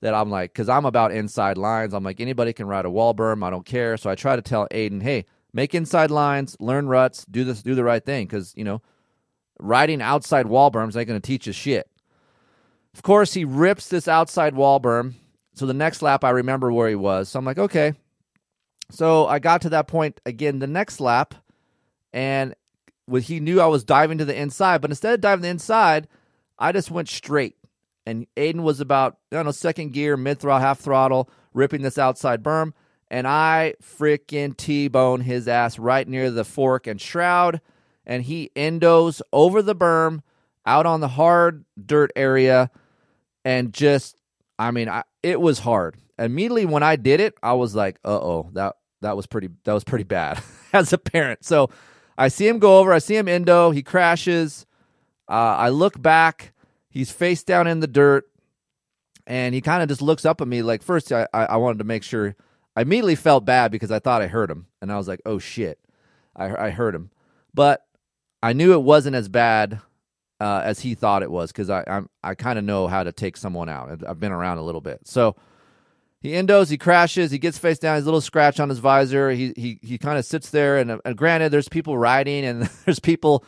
that I'm like, because I'm about inside lines. I'm like anybody can ride a wall berm. I don't care. So I try to tell Aiden, hey, make inside lines, learn ruts, do this, do the right thing, because you know, riding outside wall berms ain't going to teach you shit. Of course, he rips this outside wall berm. So the next lap, I remember where he was. So I'm like, okay. So I got to that point again the next lap, and he knew I was diving to the inside, but instead of diving the inside, I just went straight. And Aiden was about, I don't know, second gear, mid throttle, half throttle, ripping this outside berm and I freaking T-bone his ass right near the fork and shroud, and he endos over the berm out on the hard dirt area, and just, I mean, I, it was hard. Immediately when I did it, I was like, "Uh oh, that that was pretty that was pretty bad." As a parent, so I see him go over, I see him endo, he crashes. Uh, I look back, he's face down in the dirt, and he kind of just looks up at me like, first I, I wanted to make sure I immediately felt bad because I thought I hurt him, and I was like, "Oh shit, I I hurt him," but I knew it wasn't as bad uh, as he thought it was because I I'm, I kind of know how to take someone out. I've been around a little bit, so he endos, he crashes, he gets face down, he's a little scratch on his visor. He he he kind of sits there, and, uh, and granted, there's people riding, and there's people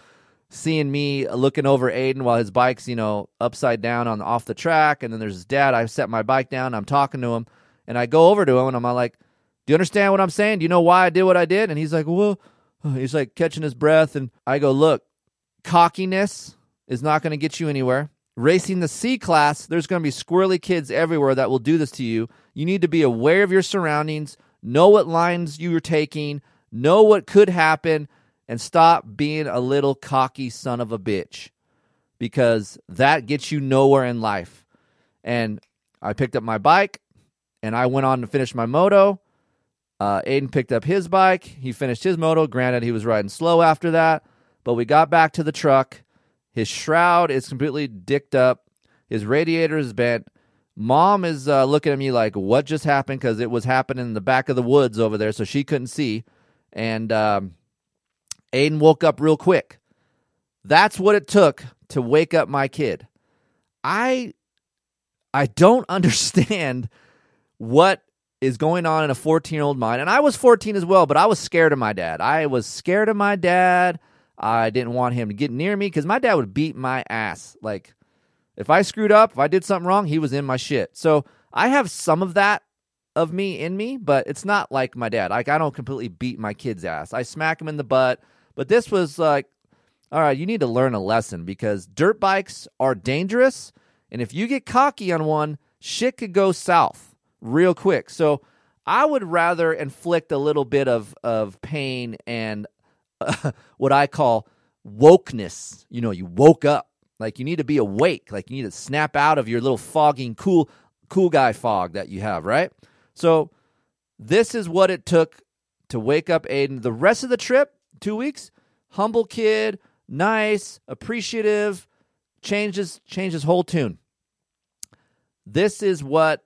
seeing me looking over Aiden while his bike's you know upside down on off the track, and then there's his dad. I set my bike down, I'm talking to him and I go over to him and I'm like, Do you understand what I'm saying? Do you know why I did what I did? And he's like, Well, he's like catching his breath. And I go, Look, cockiness is not going to get you anywhere. Racing the C class, there's going to be squirrely kids everywhere that will do this to you. You need to be aware of your surroundings, know what lines you're taking, know what could happen, and stop being a little cocky son of a bitch because that gets you nowhere in life. And I picked up my bike and I went on to finish my moto. Uh, Aiden picked up his bike. He finished his moto. Granted, he was riding slow after that, but we got back to the truck. His shroud is completely dicked up. His radiator is bent. Mom is uh, looking at me like, "What just happened?" Because it was happening in the back of the woods over there, so she couldn't see. And um, Aiden woke up real quick. That's what it took to wake up my kid. I I don't understand what is going on in a 14 year old mind. And I was 14 as well, but I was scared of my dad. I was scared of my dad. I didn't want him to get near me because my dad would beat my ass. Like, if I screwed up, if I did something wrong, he was in my shit. So I have some of that of me in me, but it's not like my dad. Like, I don't completely beat my kid's ass. I smack him in the butt. But this was like, all right, you need to learn a lesson because dirt bikes are dangerous. And if you get cocky on one, shit could go south real quick. So I would rather inflict a little bit of, of pain and uh, what I call wokeness. You know, you woke up. Like you need to be awake. Like you need to snap out of your little fogging cool cool guy fog that you have, right? So this is what it took to wake up Aiden. The rest of the trip, two weeks, humble kid, nice, appreciative, changes changes whole tune. This is what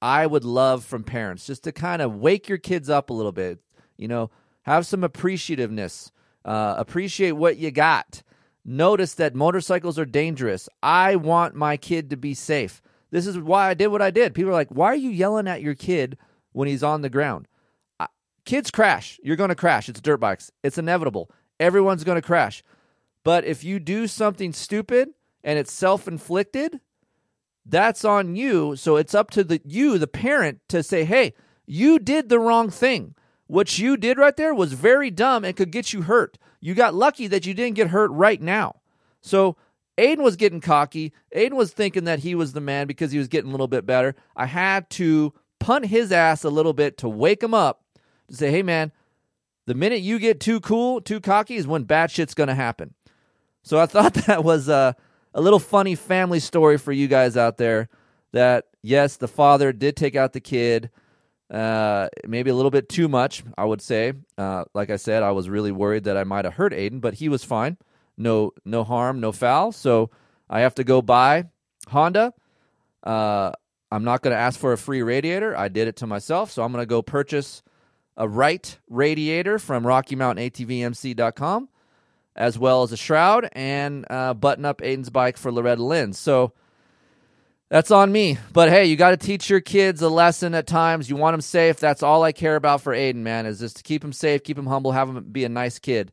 I would love from parents, just to kind of wake your kids up a little bit. You know, have some appreciativeness, uh, appreciate what you got. Notice that motorcycles are dangerous. I want my kid to be safe. This is why I did what I did. People are like, why are you yelling at your kid when he's on the ground? Kids crash. You're going to crash. It's dirt bikes. It's inevitable. Everyone's going to crash. But if you do something stupid and it's self inflicted, that's on you. So it's up to the you, the parent, to say, hey, you did the wrong thing. What you did right there was very dumb and could get you hurt. You got lucky that you didn't get hurt right now. So Aiden was getting cocky. Aiden was thinking that he was the man because he was getting a little bit better. I had to punt his ass a little bit to wake him up to say, hey, man, the minute you get too cool, too cocky is when bad shit's going to happen. So I thought that was a, a little funny family story for you guys out there that, yes, the father did take out the kid. Uh, maybe a little bit too much, I would say. Uh, like I said, I was really worried that I might have hurt Aiden, but he was fine. No, no harm, no foul. So I have to go buy Honda. Uh, I'm not going to ask for a free radiator. I did it to myself, so I'm going to go purchase a right radiator from RockyMountainATVMC.com, as well as a shroud and uh, button up Aiden's bike for Loretta Lynn. So that's on me. But hey, you got to teach your kids a lesson at times. You want them safe. That's all I care about for Aiden, man, is just to keep him safe, keep him humble, have him be a nice kid.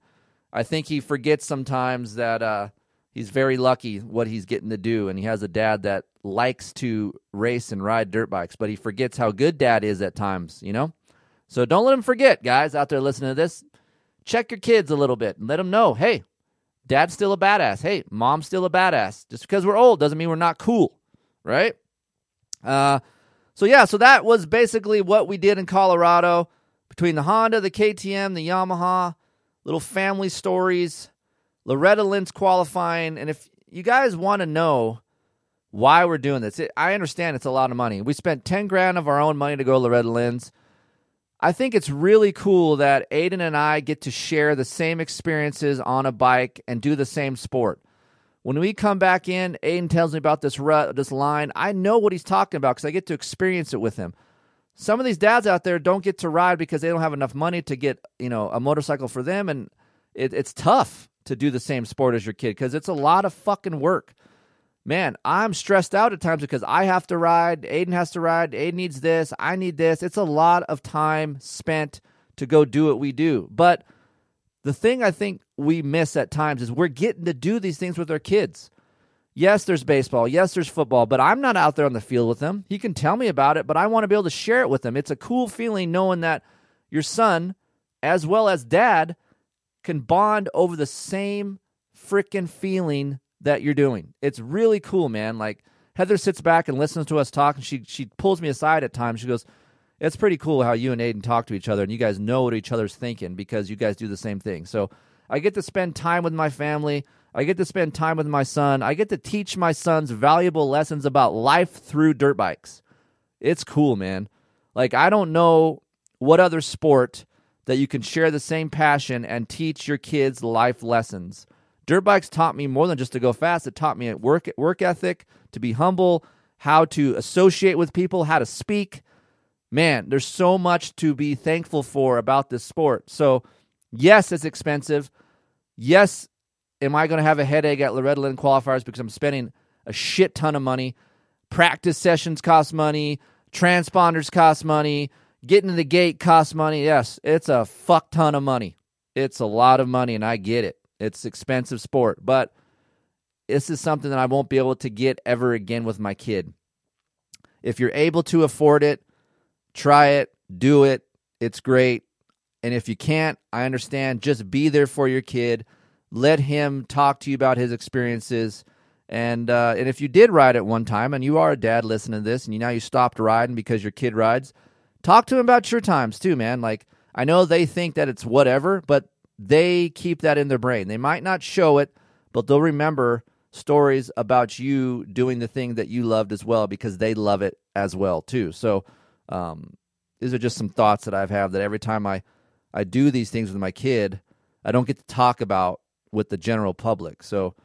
I think he forgets sometimes that uh, he's very lucky what he's getting to do, and he has a dad that likes to race and ride dirt bikes, but he forgets how good dad is at times, you know? So don't let him forget, guys out there listening to this. Check your kids a little bit and let them know, hey, dad's still a badass. Hey, mom's still a badass. Just because we're old doesn't mean we're not cool, right? Uh, so yeah, so that was basically what we did in Colorado between the Honda, the KTM, the Yamaha, little family stories, Loretta Lynn's qualifying, and if you guys want to know why we're doing this, it, I understand it's a lot of money. We spent ten grand of our own money to go to Loretta Lynn's. I think it's really cool that Aiden and I get to share the same experiences on a bike and do the same sport. When we come back in, Aiden tells me about this rut, this line. I know what he's talking about because I get to experience it with him. Some of these dads out there don't get to ride because they don't have enough money to get you know a motorcycle for them, and it, it's tough to do the same sport as your kid because it's a lot of fucking work man, I'm stressed out at times because I have to ride, Aiden has to ride, Aiden needs this, I need this. It's a lot of time spent to go do what we do. But the thing I think we miss at times is we're getting to do these things with our kids. Yes, there's baseball. Yes, there's football, but I'm not out there on the field with them. He can tell me about it, but I want to be able to share it with them. It's a cool feeling knowing that your son, as well as dad, can bond over the same freaking feeling that you're doing. It's really cool, man. Like Heather sits back and listens to us talk, and she she pulls me aside at times. She goes, "It's pretty cool how you and Aiden talk to each other, and you guys know what each other's thinking because you guys do the same thing." So I get to spend time with my family. I get to spend time with my son. I get to teach my sons valuable lessons about life through dirt bikes. It's cool, man. Like I don't know what other sport that you can share the same passion and teach your kids life lessons. Dirt bikes taught me more than just to go fast. It taught me work work ethic, to be humble, how to associate with people, how to speak. Man, there's so much to be thankful for about this sport. So, yes, it's expensive. Yes, am I going to have a headache at Loretta Lynn qualifiers because I'm spending a shit ton of money? Practice sessions cost money, transponders cost money, getting to the gate costs money. Yes, it's a fuck ton of money. It's a lot of money, and I get it. It's expensive sport, but this is something that I won't be able to get ever again with my kid. If you're able to afford it, try it, do it. It's great. And if you can't, I understand. Just be there for your kid. Let him talk to you about his experiences. And uh, and if you did ride at one time, and you are a dad listening to this, and you now you stopped riding because your kid rides, talk to him about your times too, man. Like I know they think that it's whatever, but they keep that in their brain. They might not show it, but they'll remember stories about you doing the thing that you loved as well because they love it as well too. So um, these are just some thoughts that I've had that every time I I do these things with my kid, I don't get to talk about with the general public. So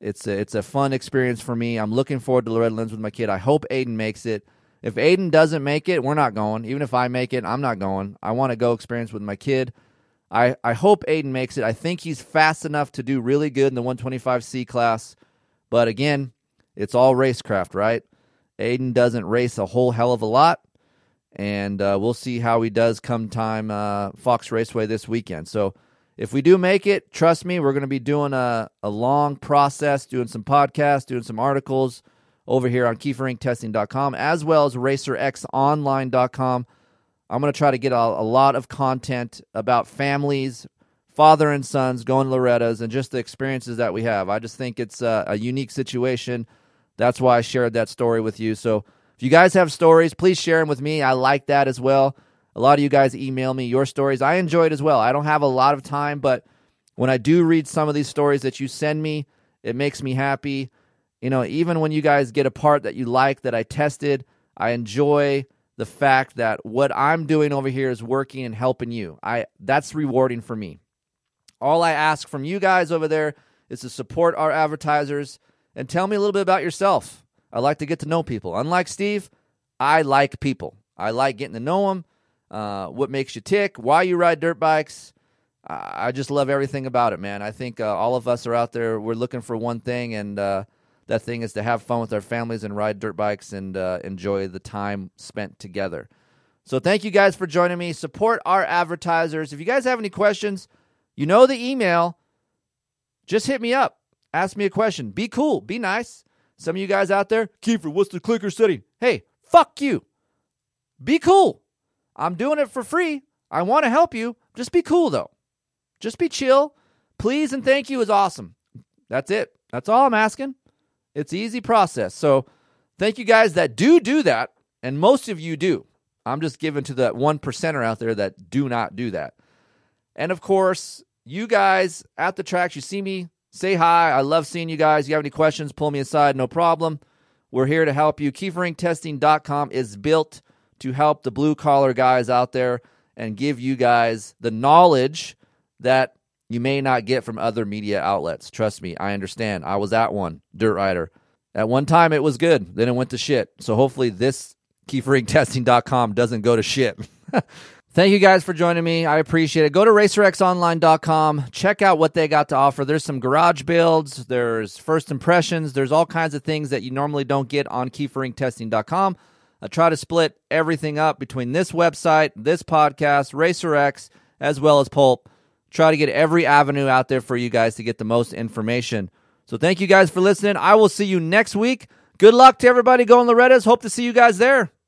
it's a, it's a fun experience for me. I'm looking forward to Loretta Lynn's with my kid. I hope Aiden makes it. If Aiden doesn't make it, we're not going. Even if I make it, I'm not going. I want to go experience with my kid. I, I hope Aiden makes it. I think he's fast enough to do really good in the 125C class. But again, it's all racecraft, right? Aiden doesn't race a whole hell of a lot. And uh, we'll see how he does come time uh, Fox Raceway this weekend. So if we do make it, trust me, we're going to be doing a, a long process, doing some podcasts, doing some articles over here on KeeferIncTesting.com, as well as RacerXOnline.com. I'm going to try to get a, a, lot of content about families, father and sons going to Loretta's, and just the experiences that we have. I just think it's a, a unique situation. That's why I shared that story with you. So if you guys have stories, please share them with me. I like that as well. A lot of you guys email me your stories. I enjoy it as well. I don't have a lot of time, but when I do read some of these stories that you send me, it makes me happy. You know, even when you guys get a part that you like that I tested, I enjoy the fact that what I'm doing over here is working and helping you. I that's rewarding for me. All I ask from you guys over there is to support our advertisers and tell me a little bit about yourself. I like to get to know people. Unlike Steve, I like people. I like getting to know them, uh, what makes you tick, why you ride dirt bikes. I just love everything about it, man. I think uh, all of us are out there. We're looking for one thing, and uh, that thing is to have fun with our families and ride dirt bikes and uh, enjoy the time spent together. So thank you guys for joining me. Support our advertisers. If you guys have any questions, you know the email. Just hit me up. Ask me a question. Be cool. Be nice. Some of you guys out there, Keefer, what's the clicker setting? Hey, fuck you. Be cool. I'm doing it for free. I want to help you. Just be cool though. Just be chill. Please and thank you is awesome. That's it. That's all I'm asking. It's easy process. So thank you guys that do do that, and most of you do. I'm just giving to that one percenter out there that do not do that. And of course, you guys at the tracks, you see me, say hi. I love seeing you guys. You have any questions, pull me aside, no problem. We're here to help you. KeeferIncTesting.com is built to help the blue collar guys out there and give you guys the knowledge that you may not get from other media outlets. Trust me, I understand. I was at one, Dirt Rider. At one time, it was good. Then it went to shit. So hopefully, this KeeferIncTesting.com doesn't go to shit. Thank you guys for joining me. I appreciate it. Go to RacerXOnline.com. Check out what they got to offer. There's some garage builds, there's first impressions, there's all kinds of things that you normally don't get on KeeferIncTesting.com. I try to split everything up between this website, this podcast, RacerX, as well as Pulp try to get every avenue out there for you guys to get the most information. So thank you guys for listening. I will see you next week. Good luck to everybody going Loretta's. Hope to see you guys there.